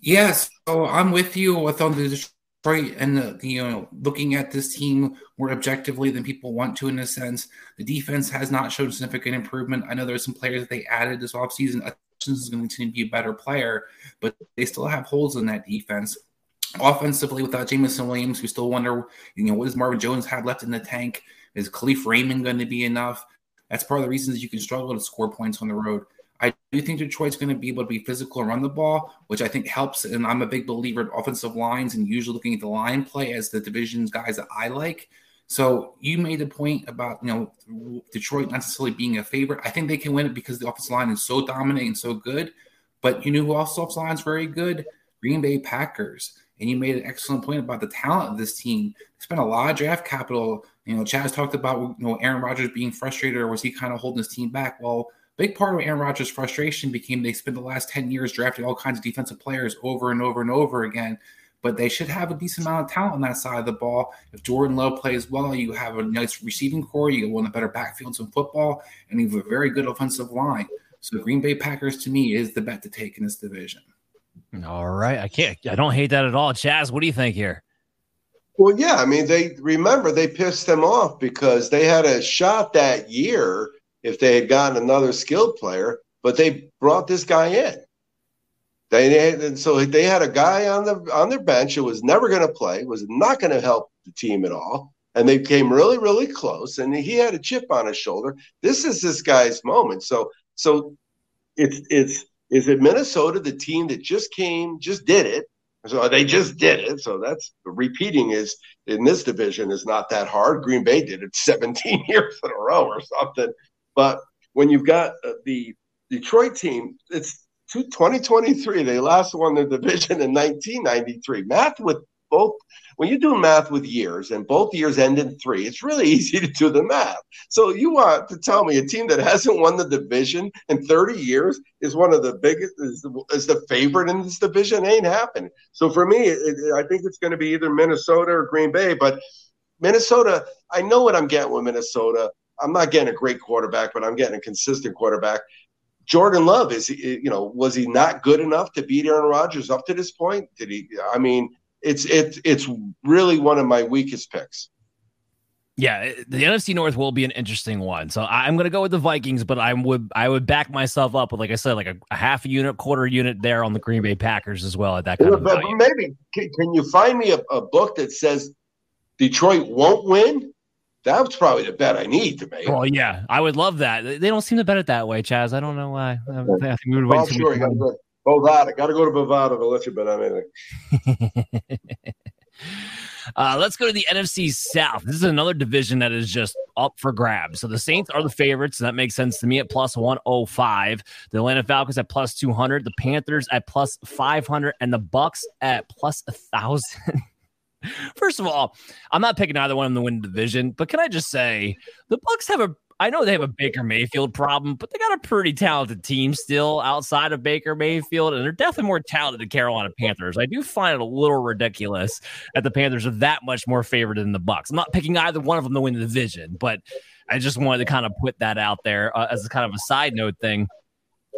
C: Yes, so I'm with you with on the Detroit and the, you know looking at this team more objectively than people want to in a sense. The defense has not shown significant improvement. I know there's some players that they added this offseason. is going to continue to be a better player, but they still have holes in that defense. Offensively, without Jameson Williams, we still wonder, you know, what does Marvin Jones have left in the tank? Is Kalif Raymond going to be enough? That's part of the reasons you can struggle to score points on the road. I do think Detroit's going to be able to be physical and run the ball, which I think helps. And I'm a big believer in offensive lines and usually looking at the line play as the division's guys that I like. So you made a point about you know Detroit not necessarily being a favorite. I think they can win it because the offensive line is so dominant and so good. But you know who else offensive line is very good? Green Bay Packers. And you made an excellent point about the talent of this team. They spent a lot of draft capital. You know, Chas talked about you know Aaron Rodgers being frustrated, or was he kind of holding his team back? Well, big part of Aaron Rodgers' frustration became they spent the last 10 years drafting all kinds of defensive players over and over and over again. But they should have a decent amount of talent on that side of the ball. If Jordan Love plays well, you have a nice receiving corps, you one of the better backfields in football, and you have a very good offensive line. So Green Bay Packers to me is the bet to take in this division.
B: All right. I can't I don't hate that at all. Chas, what do you think here?
D: Well, yeah, I mean, they remember they pissed them off because they had a shot that year if they had gotten another skilled player, but they brought this guy in. They had, so they had a guy on the on their bench who was never going to play, was not going to help the team at all, and they came really really close. And he had a chip on his shoulder. This is this guy's moment. So so it's it's is it Minnesota, the team that just came, just did it. So they just did it. So that's repeating is in this division is not that hard. Green Bay did it 17 years in a row or something. But when you've got uh, the Detroit team, it's 2023. They last won the division in 1993. Math with both, when you do math with years and both years end in three, it's really easy to do the math. So you want to tell me a team that hasn't won the division in 30 years is one of the biggest, is the, is the favorite in this division? It ain't happening. So for me, it, I think it's going to be either Minnesota or Green Bay. But Minnesota, I know what I'm getting with Minnesota. I'm not getting a great quarterback, but I'm getting a consistent quarterback. Jordan Love is you know was he not good enough to beat Aaron Rodgers up to this point? Did he? I mean, it's it's it's really one of my weakest picks.
B: Yeah, the NFC North will be an interesting one. So I'm going to go with the Vikings, but I would I would back myself up with, like I said, like a, a half a unit, quarter unit there on the Green Bay Packers as well at that kind of value.
D: Maybe can, can you find me a, a book that says Detroit won't win? That's probably the bet I need to make.
B: Well, yeah, I would love that. They don't seem to bet it that way, Chas. I don't know why. I think we would
D: wait. Oh, sure, Bovada, got to go to Bovada to let you bet on anything.
B: uh, let's go to the NFC South. This is another division that is just up for grabs. So the Saints are the favorites, and that makes sense to me at plus 105. The Atlanta Falcons at plus 200, the Panthers at plus 500, and the Bucks at plus 1,000. First of all, I'm not picking either one of them to win the division, but can I just say the Bucks have a I know they have a Baker Mayfield problem, but they got a pretty talented team still outside of Baker Mayfield, and they're definitely more talented than Carolina Panthers. I do find it a little ridiculous that the Panthers are that much more favored than the Bucks. I'm not picking either one of them to win the division, but I just wanted to kind of put that out there uh, as a kind of a side note thing.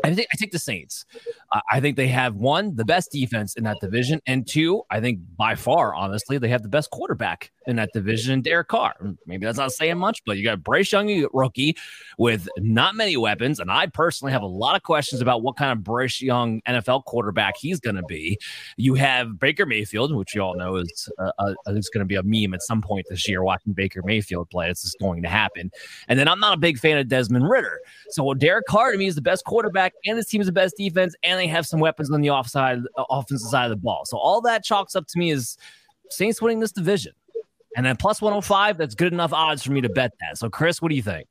B: I think I take the Saints. Uh, I think they have one the best defense in that division, and two, I think by far, honestly, they have the best quarterback in that division, Derek Carr. Maybe that's not saying much, but you got Bryce Young, rookie, with not many weapons, and I personally have a lot of questions about what kind of Bryce Young NFL quarterback he's going to be. You have Baker Mayfield, which you all know is uh, uh, is going to be a meme at some point this year. Watching Baker Mayfield play, it's just going to happen. And then I'm not a big fan of Desmond Ridder, so Derek Carr to me is the best quarterback quarterback, and this team is the best defense, and they have some weapons on the offside, uh, offensive side of the ball. So all that chalks up to me is Saints winning this division. And then plus 105, that's good enough odds for me to bet that. So, Chris, what do you think?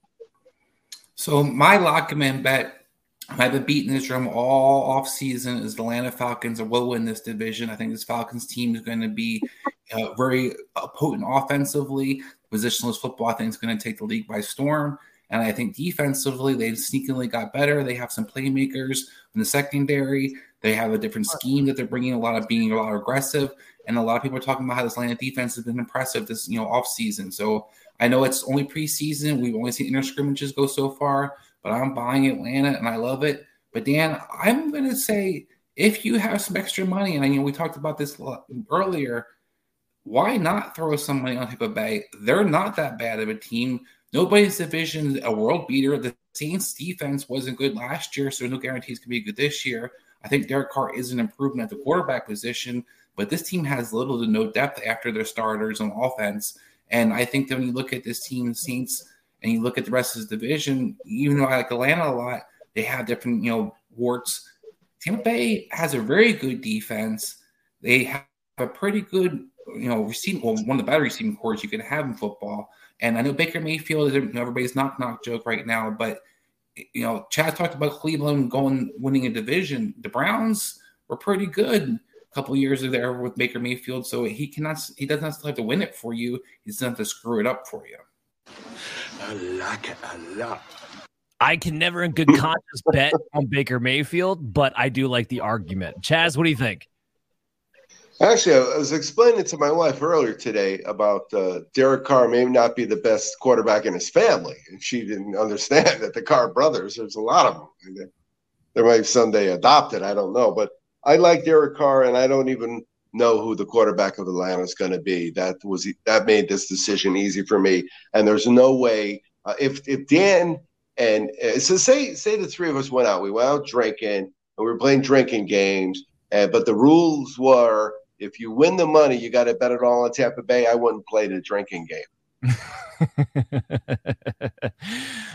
C: So, my lock in bet, I've been beating this drum all off season, is the Atlanta Falcons will win this division. I think this Falcons team is going to be uh, very uh, potent offensively. Positionless football, I think, is going to take the league by storm. And I think defensively, they've sneakily got better. They have some playmakers in the secondary. They have a different scheme that they're bringing, a lot of being a lot of aggressive. And a lot of people are talking about how this Atlanta defense has been impressive this, you know, off season. So I know it's only preseason. We've only seen inter scrimmages go so far, but I'm buying Atlanta and I love it. But Dan, I'm going to say if you have some extra money, and I you know we talked about this earlier, why not throw some money on Tampa Bay? They're not that bad of a team. Nobody's division a world beater. The Saints defense wasn't good last year, so no guarantees can be good this year. I think Derek Carr is an improvement at the quarterback position, but this team has little to no depth after their starters on offense. And I think that when you look at this team, Saints, and you look at the rest of the division, even though I like Atlanta a lot, they have different, you know, warts. Tampa Bay has a very good defense. They have a pretty good, you know, receiving, well, one of the better receiving cores you can have in football. And I know Baker Mayfield is you know, everybody's knock knock joke right now, but you know, Chad talked about Cleveland going winning a division. The Browns were pretty good a couple years there with Baker Mayfield, so he cannot he doesn't have to win it for you. He doesn't have to screw it up for you.
D: I like it a lot.
B: I can never in good conscience bet on Baker Mayfield, but I do like the argument. Chas, what do you think?
D: Actually, I was explaining to my wife earlier today about uh, Derek Carr may not be the best quarterback in his family, and she didn't understand that the Carr brothers. There's a lot of them. They might someday adopt it. I don't know, but I like Derek Carr, and I don't even know who the quarterback of Atlanta is going to be. That was that made this decision easy for me. And there's no way uh, if if Dan and uh, so say say the three of us went out, we went out drinking, and we were playing drinking games, and but the rules were if you win the money, you got to bet it all on Tampa Bay. I wouldn't play the drinking game.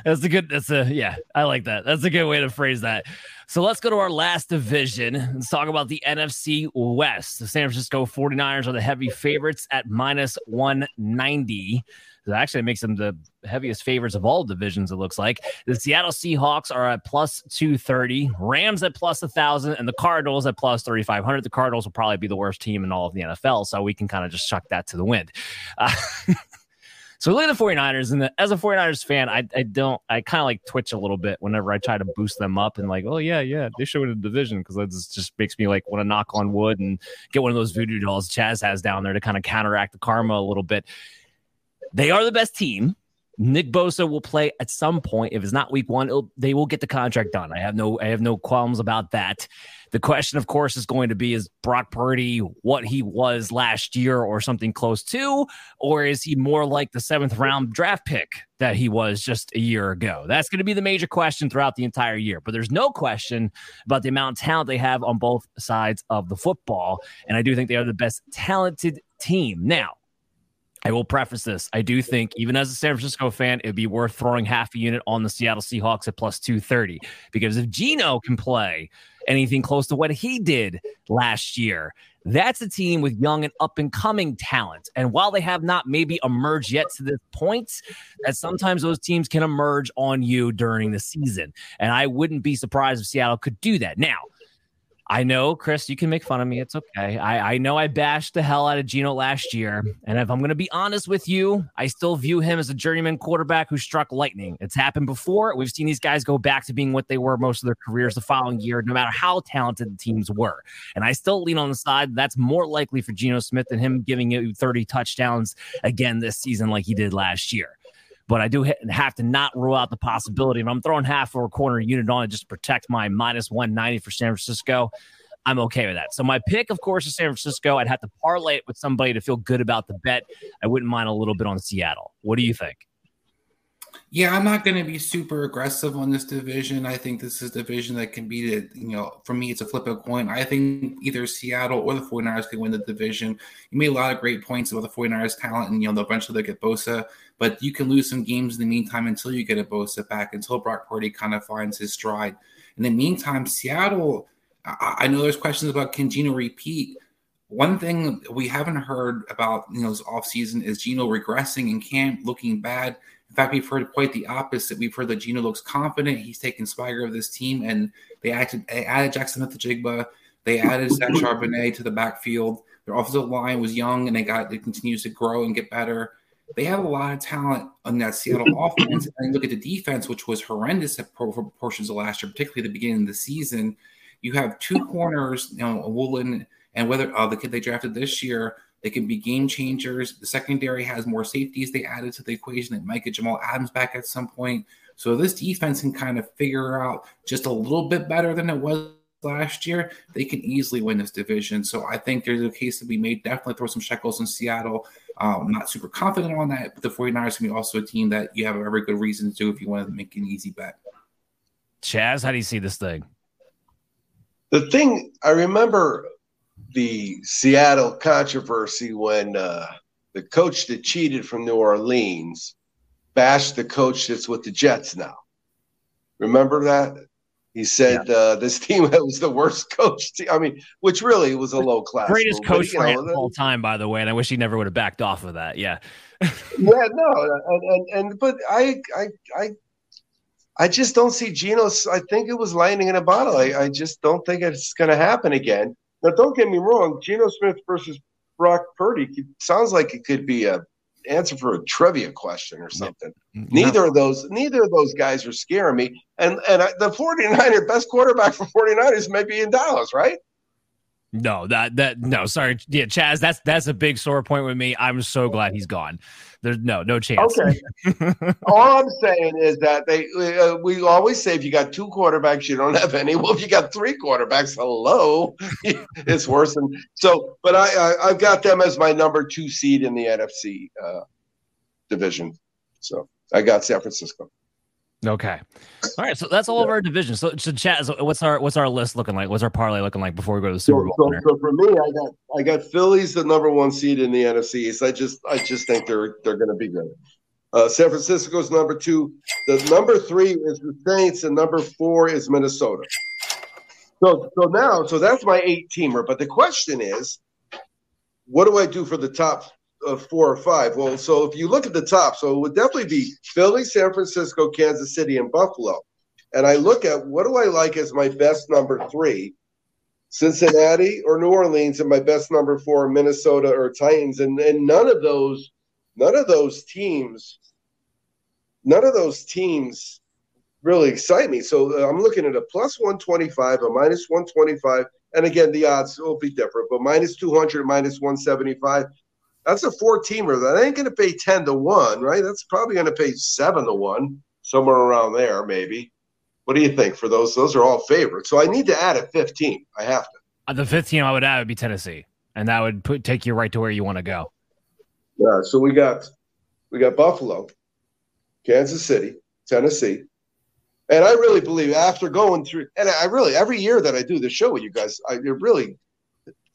B: that's a good that's a yeah i like that. That's a good way to phrase that. So let's go to our last division. Let's talk about the nfc west. The san francisco 49ers are the heavy favorites at minus 190 that actually makes them the heaviest favorites of all divisions, it looks like. The Seattle Seahawks are at plus 230, Rams at plus 1,000, and the Cardinals at plus 3,500. The Cardinals will probably be the worst team in all of the NFL, so we can kind of just chuck that to the wind. Uh, So look at the 49ers. And the, as a 49ers fan, I, I don't, I kind of like twitch a little bit whenever I try to boost them up and like, oh, yeah, yeah, they should win the division because that just makes me like want to knock on wood and get one of those voodoo dolls Chas has down there to kind of counteract the karma a little bit. They are the best team. Nick Bosa will play at some point. If it's not week one, they will get the contract done. I have no, I have no qualms about that. The question, of course, is going to be: Is Brock Purdy what he was last year, or something close to, or is he more like the seventh round draft pick that he was just a year ago? That's going to be the major question throughout the entire year. But there's no question about the amount of talent they have on both sides of the football, and I do think they are the best talented team now. I will preface this. I do think, even as a San Francisco fan, it'd be worth throwing half a unit on the Seattle Seahawks at plus 230. Because if Geno can play anything close to what he did last year, that's a team with young and up and coming talent. And while they have not maybe emerged yet to this point, that sometimes those teams can emerge on you during the season. And I wouldn't be surprised if Seattle could do that. Now, I know, Chris, you can make fun of me. It's okay. I, I know I bashed the hell out of Geno last year. And if I'm going to be honest with you, I still view him as a journeyman quarterback who struck lightning. It's happened before. We've seen these guys go back to being what they were most of their careers the following year, no matter how talented the teams were. And I still lean on the side that's more likely for Geno Smith than him giving you 30 touchdowns again this season like he did last year. But I do have to not rule out the possibility. If I'm throwing half or a corner unit on it just to protect my minus 190 for San Francisco. I'm okay with that. So my pick, of course, is San Francisco. I'd have to parlay it with somebody to feel good about the bet. I wouldn't mind a little bit on Seattle. What do you think?
C: Yeah, I'm not going to be super aggressive on this division. I think this is division that can be the, you know, for me, it's a flip of coin. I think either Seattle or the 49ers can win the division. You made a lot of great points about the 49ers talent, and, you know, eventually they get Bosa, but you can lose some games in the meantime until you get a Bosa back, until Brock Purdy kind of finds his stride. In the meantime, Seattle, I, I know there's questions about can Geno repeat. One thing we haven't heard about, you know, this offseason is Geno regressing and camp looking bad. In fact, we've heard quite the opposite. We've heard that Geno looks confident. He's taking swagger of this team, and they added, they added Jaxon Smith-Njigba. They added Zach Charbonnet to the backfield. Their offensive line was young, and they got it continues to grow and get better. They have a lot of talent on that Seattle offense. And look at the defense, which was horrendous at portions of last year, particularly the beginning of the season. You have two corners, you know, Woolen and whether uh, the kid they drafted this year they can be game changers. The secondary has more safeties they added to the equation. They might get Jamal Adams back at some point. So this defense can kind of figure out just a little bit better than it was last year. They can easily win this division. So I think there's a case to be made. Definitely throw some shekels in Seattle. Um, not super confident on that, but the 49ers can be also a team that you have a very good reason to do if you want to make an easy bet.
B: Chas, how do you see this thing?
D: The thing I remember the Seattle controversy when uh, the coach that cheated from New Orleans bashed the coach that's with the Jets now. Remember that? He said yeah. uh, this team was the worst coach. Team. I mean, which really was a low class.
B: Greatest coach but, of all time, by the way. And I wish he never would have backed off of that. Yeah.
D: yeah, no, and, and, and but I, I, I, I just don't see Geno. I think it was lightning in a bottle. I, I just don't think it's going to happen again. Now, don't get me wrong. Geno Smith versus Brock Purdy sounds like it could be a answer for a trivia question or something. No. Neither of those, neither of those guys are scaring me. And and I, the 49er best quarterback for 49ers may be in Dallas, right?
B: No, that that no, sorry, yeah, Chas, that's that's a big sore point with me. I'm so glad he's gone. There's no no chance.
D: Okay. All I'm saying is that they uh, we always say if you got two quarterbacks, you don't have any. Well, if you got three quarterbacks, hello, it's worse. than so, but I, I have got them as my number two seed in the NFC uh, division. So I got San Francisco.
B: Okay. All right. So that's all yeah. of our divisions. So, so chat. So what's our what's our list looking like? What's our parlay looking like before we go to the Super Bowl?
D: So, so, for me, I got I got Phillies the number one seed in the NFC East. I just I just think they're they're going to be good. Uh, San Francisco's number two. The number three is the Saints, and number four is Minnesota. So so now so that's my eight teamer. But the question is, what do I do for the top of four or five. Well, so if you look at the top, so it would definitely be Philly, San Francisco, Kansas City, and Buffalo. And I look at what do I like as my best number three, Cincinnati or New Orleans, and my best number four, Minnesota or Titans. And and none of those, none of those teams, none of those teams really excite me. So uh, I'm looking at a plus 125, a minus 125. And again, the odds will be different, but minus 200, minus 175. That's a four teamer. That ain't going to pay 10 to 1, right? That's probably going to pay 7 to 1, somewhere around there, maybe. What do you think for those? Those are all favorites. So I need to add a 15. I have to.
B: Uh, the 15 I would add would be Tennessee, and that would put take you right to where you want to go.
D: Yeah. So we got we got Buffalo, Kansas City, Tennessee, and I really believe after going through, and I really every year that I do the show with you guys, I, it really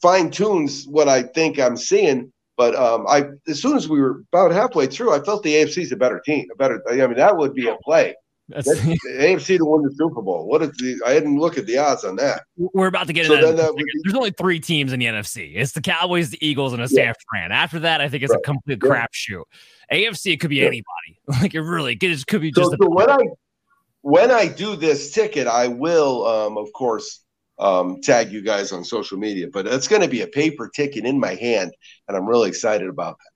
D: fine tunes what I think I'm seeing. But um, I, as soon as we were about halfway through, I felt the AFC is a better team, a better. I mean, that would be a play. That's, the AFC to win the Super Bowl. What is the? I didn't look at the odds on that.
B: We're about to get so into that. Be, There's only three teams in the NFC. It's the Cowboys, the Eagles, and a San Fran. After that, I think it's right. a complete yeah. crapshoot. AFC, it could be yeah. anybody. Like it really could, it could be just.
D: So, so when I when I do this ticket, I will, um, of course, um, tag you guys on social media. But it's going to be a paper ticket in my hand, and I'm really excited about that.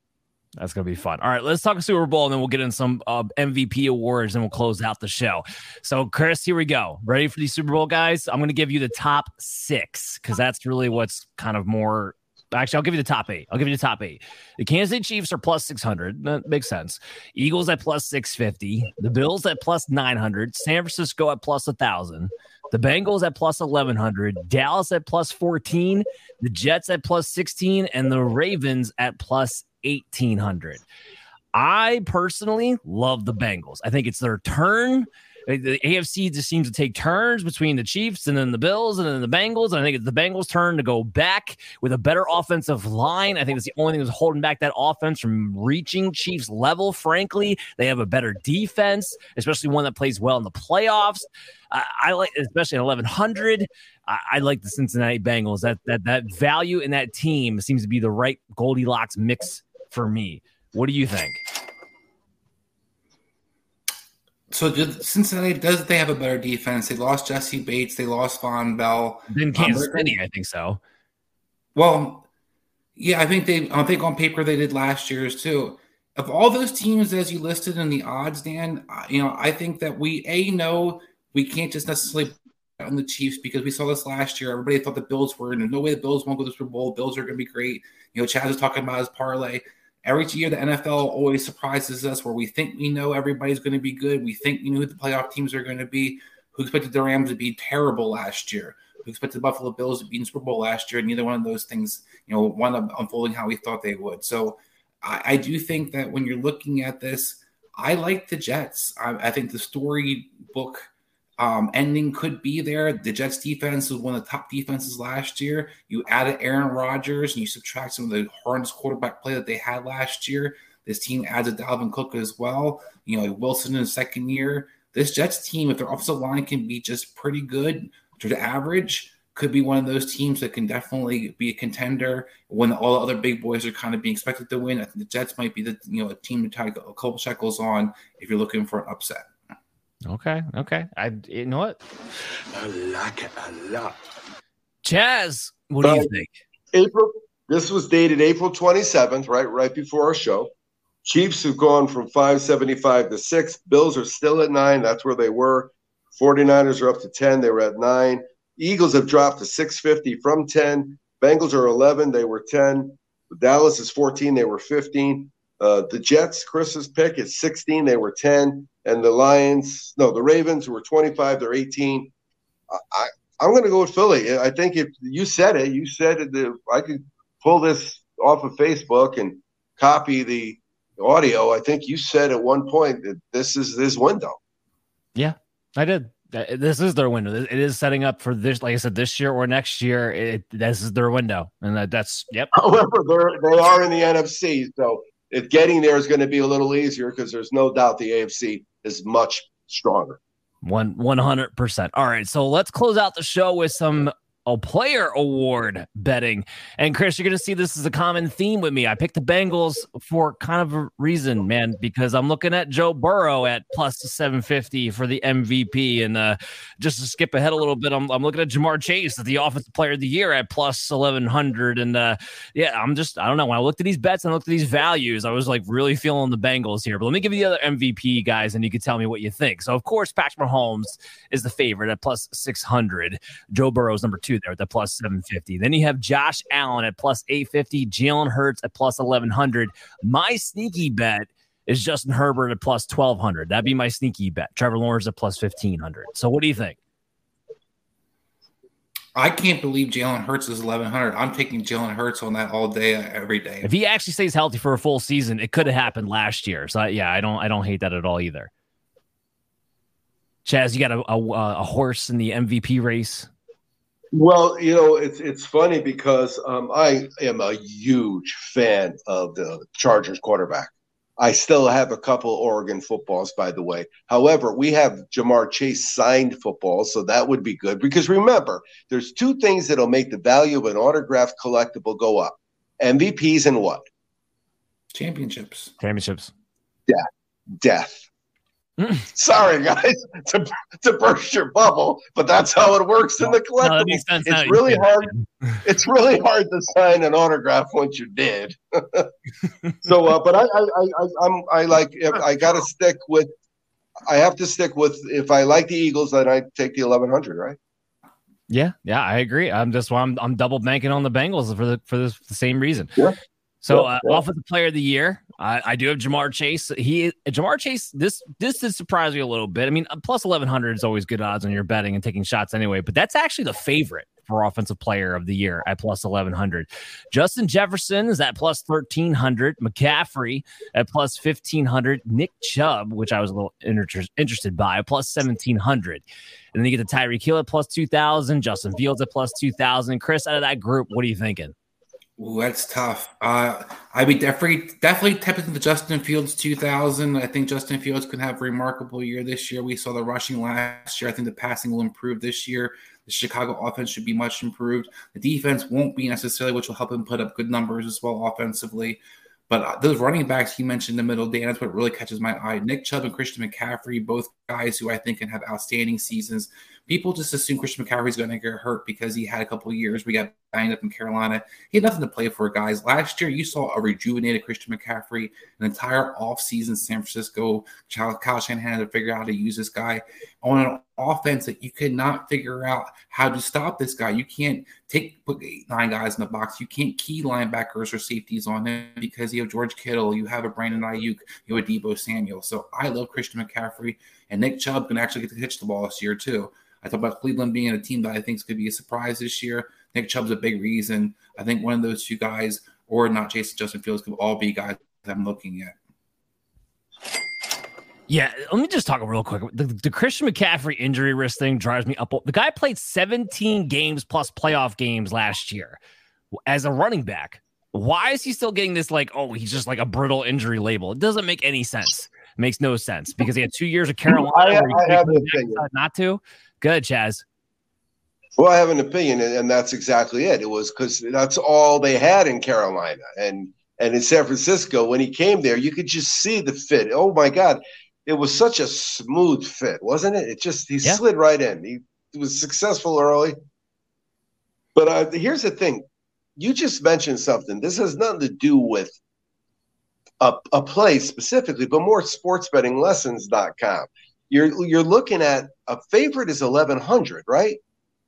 B: That's gonna be fun. All right, let's talk Super Bowl, and then we'll get in some uh, MVP awards, and we'll close out the show. So, Chris, here we go. Ready for the Super Bowl, guys? I'm gonna give you the top six because that's really what's kind of more Actually, I'll give you the top eight. I'll give you the top eight. The Kansas City Chiefs are plus 600. That makes sense. Eagles at plus 650. The Bills at plus 900. San Francisco at plus 1,000. The Bengals at plus 1100. Dallas at plus 14. The Jets at plus 16. And the Ravens at plus 1800. I personally love the Bengals. I think it's their turn the AFC just seems to take turns between the Chiefs and then the Bills and then the Bengals. And I think it's the Bengals' turn to go back with a better offensive line. I think it's the only thing that's holding back that offense from reaching Chiefs level. Frankly, they have a better defense, especially one that plays well in the playoffs. I, I like, especially at 1100. I, I like the Cincinnati Bengals. That that that value in that team seems to be the right Goldilocks mix for me. What do you think?
C: So did Cincinnati does they have a better defense? They lost Jessie Bates, they lost Vonn Bell.
B: Then Kansas um, City, I think so.
C: Well, yeah, I think they. I think on paper they did last year's too. Of all those teams as you listed in the odds, Dan, you know, I think that we a know we can't just necessarily on the Chiefs because we saw this last year. Everybody thought the Bills were, and no way the Bills won't go to the Super Bowl. Bills are going to be great. You know, Chas was talking about his parlay. Every year, the NFL always surprises us where we think we know everybody's going to be good. We think we know who the playoff teams are going to be. Who expected the Rams to be terrible last year? Who expected the Buffalo Bills to be in Super Bowl last year? And Neither one of those things, you know, wound up unfolding how we thought they would. So I, I do think that when you're looking at this, I like the Jets. I, I think the storybook um, ending could be there. The Jets defense was one of the top defenses last year. You added Aaron Rodgers and you subtract some of the horrendous quarterback play that they had last year. This team adds a Dalvin Cook as well. You know, Wilson in the second year. This Jets team, if their offensive line can be just pretty good to average, could be one of those teams that can definitely be a contender when all the other big boys are kind of being expected to win. I think the Jets might be the you know a team to tie a couple shekels on if you're looking for an upset.
B: Okay. Okay. I you know what?
D: I like it a lot.
B: Chas, what do you think?
D: April. This was dated April 27th, right? Right before our show. Chiefs have gone from 575 to 6. Bills are still at 9. That's where they were. 49ers are up to 10. They were at 9. Eagles have dropped to 650 from 10. Bengals are 11. They were 10. Dallas is 14. They were 15. Uh, the Jets, Chris's pick is 16. They were 10 and the Lions, no, the Ravens who were 25, they're 18. I, am going to go with Philly. I think if you said it, you said it. The, I could pull this off of Facebook and copy the audio. I think you said at one point that this is this window.
B: Yeah, I did. This is their window. It is setting up for this, like I said, this year or next year. It, this is their window, and that, that's yep.
D: However, they're they are in the NFC, so if getting there is going to be a little easier because there's no doubt the AFC is much stronger.
B: One one hundred percent. All right, so let's close out the show with some a player award betting. And Chris, you're going to see this is a common theme with me. I picked the Bengals for kind of a reason, man, because I'm looking at Joe Burrow at plus 750 for the MVP. And uh, just to skip ahead a little bit, I'm, I'm looking at Ja'Marr Chase, at the offensive player of the year at plus 1100. And uh, yeah, I'm just, I don't know. When I looked at these bets and looked at these values, I was like really feeling the Bengals here. But let me give you the other MVP guys and you can tell me what you think. So, of course, Patrick Mahomes is the favorite at plus 600. Joe Burrow's number two two there at the plus 750. Then you have Josh Allen at plus 850, Jalen Hurts at plus 1100. My sneaky bet is Justin Herbert at plus 1200. That'd be my sneaky bet. Trevor Lawrence at plus 1500. So what do you think?
C: I can't believe Jalen Hurts is 1100. I'm taking Jalen Hurts on that all day, every day.
B: If he actually stays healthy for a full season, it could have happened last year. So yeah, I don't, I don't hate that at all either. Chas, you got a, a, a horse in the MVP race?
D: Well, you know, it's it's funny because um, I am a huge fan of the Chargers quarterback. I still have a couple Oregon footballs, by the way. However, we have Ja'Marr Chase signed footballs, so that would be good. Because remember, there's two things that'll make the value of an autographed collectible go up: MVPs and what?
C: Championships.
B: Championships.
D: Death. Death. Sorry, guys, to, to burst your bubble, but that's how it works in the collectible. No, it's really hard. It's really hard to sign an autograph once you did. so, uh, but I, I, I, I'm, I like. I got to stick with. I have to stick with. If I like the Eagles, then I take the 1100. Right.
B: Yeah, yeah, I agree. I'm just why I'm I'm double banking on the Bengals for the for this, the same reason.
D: Yeah.
B: So,
D: Yeah,
B: uh,
D: yeah.
B: offensive player of the year, I, I do have Ja'Marr Chase. He Ja'Marr Chase. This this did surprise me a little bit. I mean, plus eleven hundred is always good odds when you're betting and taking shots anyway. But that's actually the favorite for offensive player of the year at plus eleven hundred. Justin Jefferson is at plus thirteen hundred. McCaffrey at plus fifteen hundred. Nick Chubb, which I was a little inter- interested by, plus seventeen hundred. And then you get the Tyreek Hill at plus two thousand. Justin Fields at plus two thousand. Chris, out of that group, what are you thinking?
C: Ooh, that's tough. Uh, I'd be definitely definitely tempted to Justin Fields 2000. I think Justin Fields could have a remarkable year this year. We saw the rushing last year. I think the passing will improve this year. The Chicago offense should be much improved. The defense won't be necessarily, which will help him put up good numbers as well offensively. But uh, those running backs he mentioned in the middle, Dan, that's what really catches my eye. Nick Chubb and Christian McCaffrey, both guys who I think can have outstanding seasons. People just assume Christian McCaffrey's going to get hurt because he had a couple years. We got banged up in Carolina. He had nothing to play for, guys. Last year, you saw a rejuvenated Christian McCaffrey, an entire offseason San Francisco. Kyle Kyle Shanahan had to figure out how to use this guy on an offense that you could not figure out how to stop this guy. You can't take put eight, nine guys in the box. You can't key linebackers or safeties on him because you have George Kittle, you have a Brandon Aiyuk, you have a Deebo Samuel. So I love Christian McCaffrey, and Nick Chubb can actually get to catch the ball this year too. I talk about Cleveland being a team that I think is going to be a surprise this year. Nick Chubb's a big reason. I think one of those two guys, or not Jason Justin Fields, could all be guys I'm looking at.
B: Yeah, let me just talk real quick. The, the Christian McCaffrey injury risk thing drives me up. The guy played 17 games plus playoff games last year as a running back. Why is he still getting this like, oh, he's just like a brittle injury label? It doesn't make any sense. It makes no sense because he had two years of Carolina.
D: I- I have
B: couldn't
D: an opinion.
B: not to. Good, Chas.
D: Well, I have an opinion, and that's exactly it. It was because that's all they had in Carolina, and and in San Francisco. When he came there, you could just see the fit. Oh my God, it was such a smooth fit, wasn't it? It just he
B: Yeah.
D: slid right in. He was successful early. But uh, here's the thing: you just mentioned something. This has nothing to do with a, a play specifically, but more sportsbettinglessons.com. You're you're looking at a favorite is eleven hundred, right?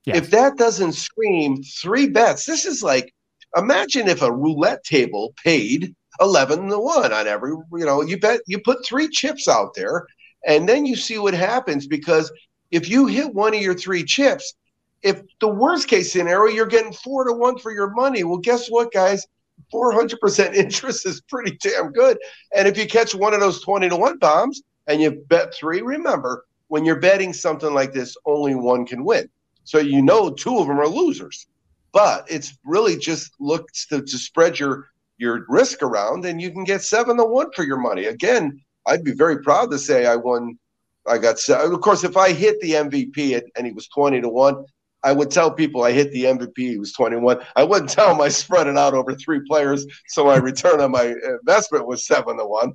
B: Yes.
D: If that doesn't scream three bets, this is like imagine if a roulette table paid 11 to 1 on every, you know, you bet you put three chips out there and then you see what happens because if you hit one of your three chips, if the worst case scenario, you're getting four to one for your money. Well, guess what, guys? 400% interest is pretty damn good. And if you catch one of those 20 to 1 bombs and you bet three, remember, when you're betting something like this, only one can win. So you know two of them are losers. But it's really just looks to, to spread your your risk around and you can get seven to one for your money. Again, I'd be very proud to say I won I got seven. Of course, if I hit the MVP and- and he was 20 to 1, I would tell people I hit the MVP, he was 21. I wouldn't tell them I spread it out over three players, so my return on my investment was 7 to 1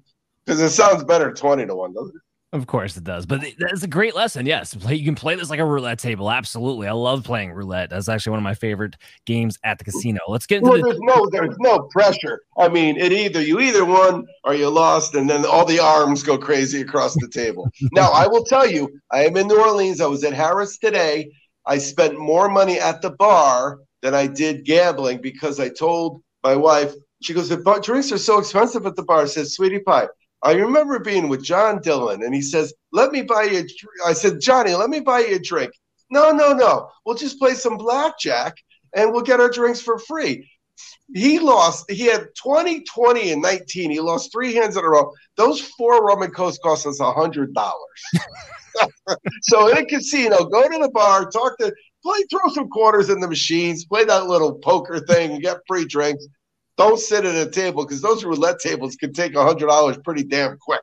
D: because it sounds better 20 to 1, doesn't it?
B: Of course it does, but that's a great lesson. Yes, you can play this like a roulette table. Absolutely, I love playing roulette. That's actually one of my favorite games at the casino. Let's get into
D: Well,
B: the
D: there's no there's no pressure. I mean, it either you either won or you lost, and then all the arms go crazy across the table. now, I will tell you, I am in New Orleans. I was at Harrah's today. I spent more money at the bar than I did gambling because I told my wife. She goes, "The bar- drinks are so expensive at the bar." I said, "Sweetie pie." I remember being with John Dillon, and he says, "Let me buy you." A dr-" I said, "Johnny, let me buy you a drink." No, no, no. We'll just play some blackjack, and we'll get our drinks for free he lost he had 20 20 and 19 he lost three hands in a row those four rum and coast cost us a hundred dollars so in a casino go to the bar talk to play throw some quarters in the machines play that little poker thing get free drinks don't sit at a table because those roulette tables can take a hundred dollars pretty damn quick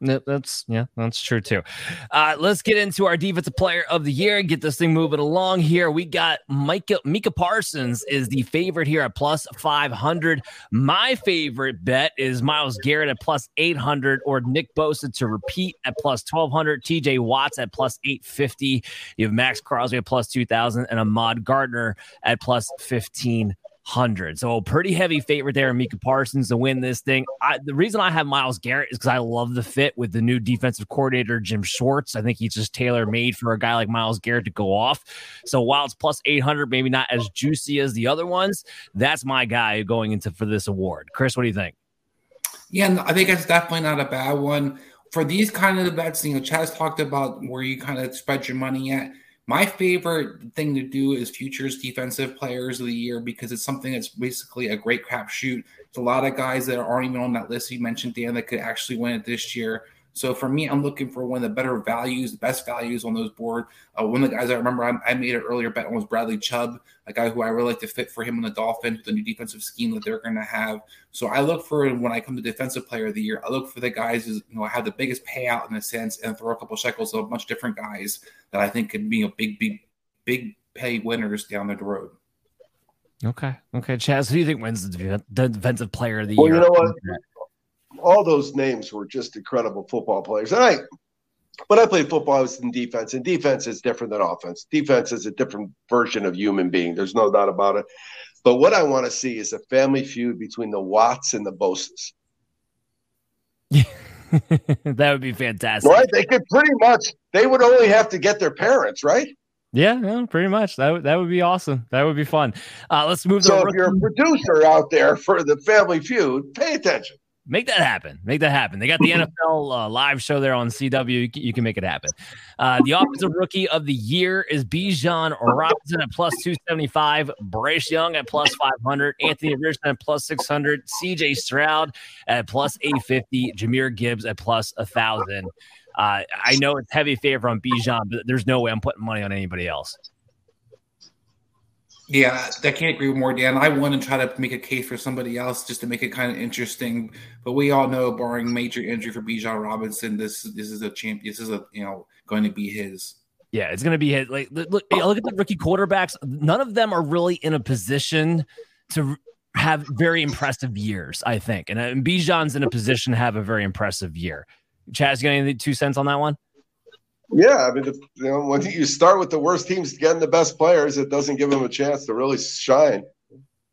B: that's yeah, that's true too. Uh, let's get into our defensive player of the year and get this thing moving along here. We got Micah Mika Parsons is the favorite here at plus five hundred. My favorite bet is Myles Garrett at plus eight hundred, or Nick Bosa to repeat at plus twelve hundred. T.J. Watts at plus eight fifty. You have Maxx Crosby at plus two thousand, and Ahmad Gardner at plus fifteen hundred. So a pretty heavy favorite there in Micah Parsons to win this thing. I, the reason I have Myles Garrett is because I love the fit with the new defensive coordinator Jim Schwartz. I think he's just tailor made for a guy like Myles Garrett to go off. So while it's plus eight hundred, maybe not as juicy as the other ones, that's my guy going into for this award. Chris, what do you think?
C: Yeah, I think it's definitely not a bad one for these kind of bets. You know, Chas talked about where you kind of spread your money at my favorite thing to do is futures defensive players of the year because it's something that's basically a great crapshoot. It's a lot of guys that aren't even on that list you mentioned, Dan, that could actually win it this year. So for me, I'm looking for one of the better values, the best values on those board. Uh, one of the guys I remember I, I made an earlier bet on was Bradley Chubb, a guy who I really like to fit for him in the Dolphins, the new defensive scheme that they're going to have. So I look for when I come to defensive player of the year, I look for the guys who you know have the biggest payout in a sense and throw a couple shekels of a bunch of different guys that I think could be a big, big, big pay winners down the road.
B: Okay. Okay. Chas, who do you think wins the defensive player of the
D: well,
B: year?
D: You know what? All those names were just incredible football players. And I, when I played football, I was in defense, and defense is different than offense. Defense is a different version of human being. There's no doubt about it. But what I want to see is a family feud between the Watts and the Bosas.
B: that would be fantastic.
D: Right? They could pretty much. They would only have to get their parents, right?
B: Yeah, yeah, pretty much. That would that would be awesome. That would be fun. Uh, let's move.
D: So if you're a producer out there for the Family Feud, pay attention
B: make that happen. Make that happen. They got the NFL uh, live show there on CW. You can, you can make it happen. Uh, the offensive rookie of the year is Bijan Robinson at plus 275, Bryce Young at plus 500, Anthony Richardson at plus 600, CJ Stroud at plus 850, Jahmyr Gibbs at plus 1,000. Uh, I know it's heavy favor on Bijan, but there's no way I'm putting money on anybody else.
C: Yeah, I can't agree more, Dan. I want to try to make a case for somebody else just to make it kind of interesting. But we all know, barring major injury for Bijan Robinson, this this is a champ. This is a you know going to be his.
B: Yeah, it's going to be his. Like look, look at the rookie quarterbacks. None of them are really in a position to have very impressive years. I think, and, and Bijan's in a position to have a very impressive year. Chas, got any two cents on that one?
D: Yeah, I mean, the, you know, when you start with the worst teams getting the best players, it doesn't give them a chance to really shine.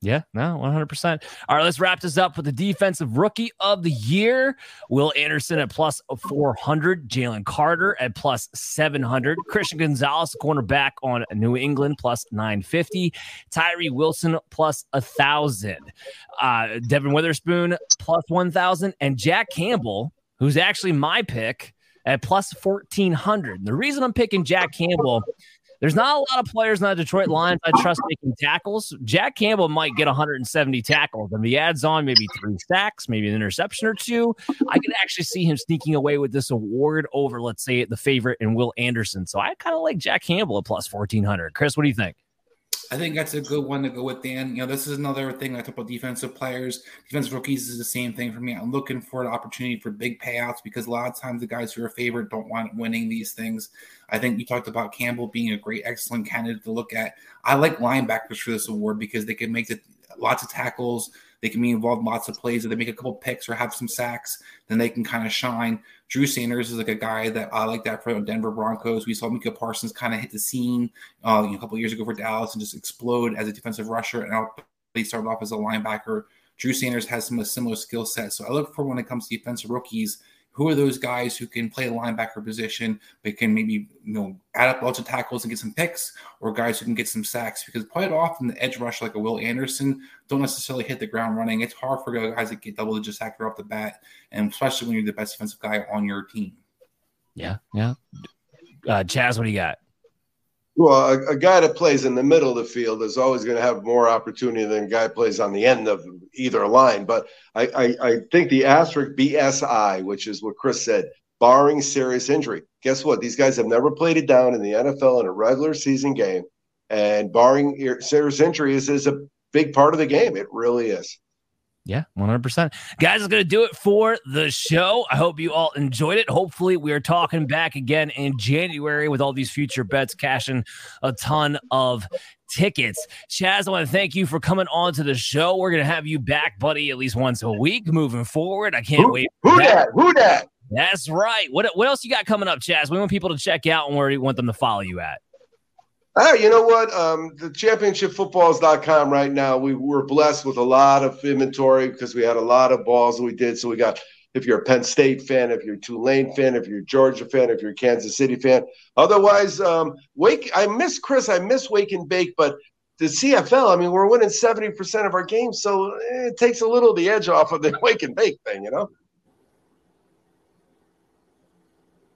B: Yeah, no, 100%. All right, let's wrap this up with the defensive rookie of the year. Will Anderson at plus 400, Jalen Carter at plus 700, Christian Gonzalez, cornerback on New England, plus 950, Tyree Wilson, plus 1,000, uh, Devon Witherspoon, plus 1,000, and Jack Campbell, who's actually my pick at plus 1400. The reason I'm picking Jack Campbell, there's not a lot of players in the Detroit Lions I trust making tackles. Jack Campbell might get 170 tackles. And he adds on maybe three sacks, maybe an interception or two. I could actually see him sneaking away with this award over, let's say, the favorite in Will Anderson. So I kind of like Jack Campbell at plus 1400. Chris, what do you think?
C: I think that's a good one to go with, Dan. You know, this is another thing I talk about defensive players. Defensive rookies is the same thing for me. I'm looking for an opportunity for big payouts because a lot of times the guys who are favored don't want winning these things. I think you talked about Campbell being a great, excellent candidate to look at. I like linebackers for this award because they can make the, lots of tackles. They can be involved in lots of plays. If they make a couple picks or have some sacks, then they can kind of shine. Drew Sanders is like a guy that I like that for Denver Broncos. We saw Micah Parsons kind of hit the scene uh, a couple years ago for Dallas and just explode as a defensive rusher. And now they started off as a linebacker. Drew Sanders has some similar skill set. So I look for when it comes to defensive rookies – who are those guys who can play the linebacker position but can maybe you know add up lots of tackles and get some picks, or guys who can get some sacks? Because quite often the edge rush like a Will Anderson don't necessarily hit the ground running. It's hard for guys that get double digit sack off the bat, and especially when you're the best defensive guy on your team.
B: Yeah, yeah. Uh, Chas, what do you got?
D: Well, a, a, guy that plays in the middle of the field is always going to have more opportunity than a guy plays on the end of either line. But I, I, I think the asterisk BSI, which is what Chris said, barring serious injury. Guess what? These guys have never played it down in the NFL in a regular season game. And barring serious injury is, is a big part of the game. It really is.
B: Yeah, 100%. Guys, it's going to do it for the show. I hope you all enjoyed it. Hopefully, we are talking back again in January with all these future bets, cashing a ton of tickets. Chas, I want to thank you for coming on to the show. We're going to have you back, buddy, at least once a week moving forward. I can't
D: who,
B: wait.
D: Who that? Who that?
B: That's right. What, what else you got coming up, Chas? We want people to check out and where you want them to follow you at.
D: Ah, you know what? Um, the championshipfootballs.com right now, we were blessed with a lot of inventory because we had a lot of balls we did. So we got if you're a Penn State fan, if you're a Tulane fan, if you're a Georgia fan, if you're a Kansas City fan. Otherwise, um, Wake, I miss Chris, I miss Wake and Bake, but the CFL, I mean, we're winning 70% of our games, so it takes a little of the edge off of the Wake and Bake thing, you know?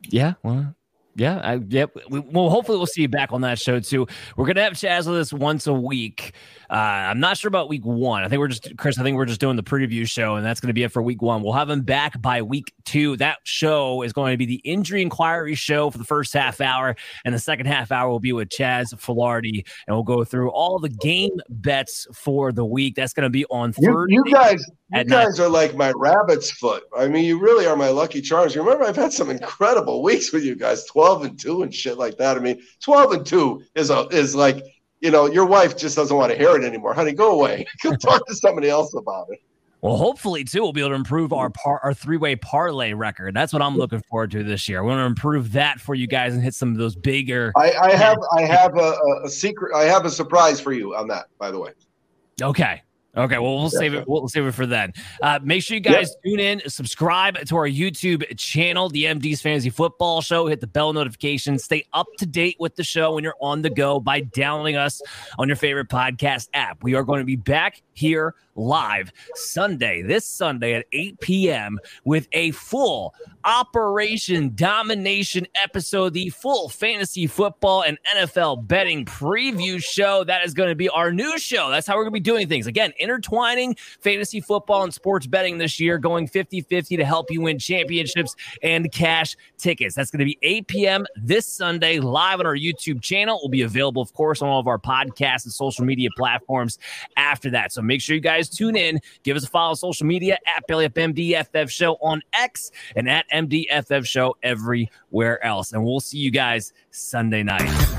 B: Yeah, well, yeah, I, yep. We, well, hopefully we'll see you back on that show too. We're gonna have Chas with us once a week. Uh, I'm not sure about week one. I think we're just Chris. I think we're just doing the preview show, and that's gonna be it for week one. We'll have him back by week two. That show is going to be the injury inquiry show for the first half hour, and the second half hour will be with Chas Filardi, and we'll go through all the game bets for the week. That's gonna be on Thursday.
D: You, you guys, you guys are like my rabbit's foot. I mean, you really are my lucky charms. You remember, I've had some incredible weeks with you guys, twelve and two and shit like that. I mean, twelve and two is a is like you know, your wife just doesn't want to hear it anymore. Honey, go away. Go talk to somebody else about it.
B: Well, hopefully too, we'll be able to improve our par- our three way parlay record. That's what I'm looking forward to this year. We want to improve that for you guys and hit some of those bigger.
D: I, I have I have a, a secret. I have a surprise for you on that. By the way.
B: Okay. Okay, well, we'll save it. We'll save it for then. Uh, make sure you guys yep. tune in, subscribe to our YouTube channel, the MD's Fantasy Football Show. Hit the bell notification. Stay up to date with the show when you're on the go by downloading us on your favorite podcast app. We are going to be back here live Sunday, this Sunday at 8 p.m. with a full Operation Domination episode, the full fantasy football and NFL betting preview show. That is going to be our new show. That's how we're going to be doing things. Again, intertwining fantasy football and sports betting this year, going 50 50 to help you win championships and cash tickets. That's going to be 8 p.m. this Sunday live on our YouTube channel. Will be available, of course, on all of our podcasts and social media platforms after that. So make sure you guys tune in. Give us a follow on social media at Belly Up MDFF Show on X and at MDFF Show everywhere else. And we'll see you guys Sunday night.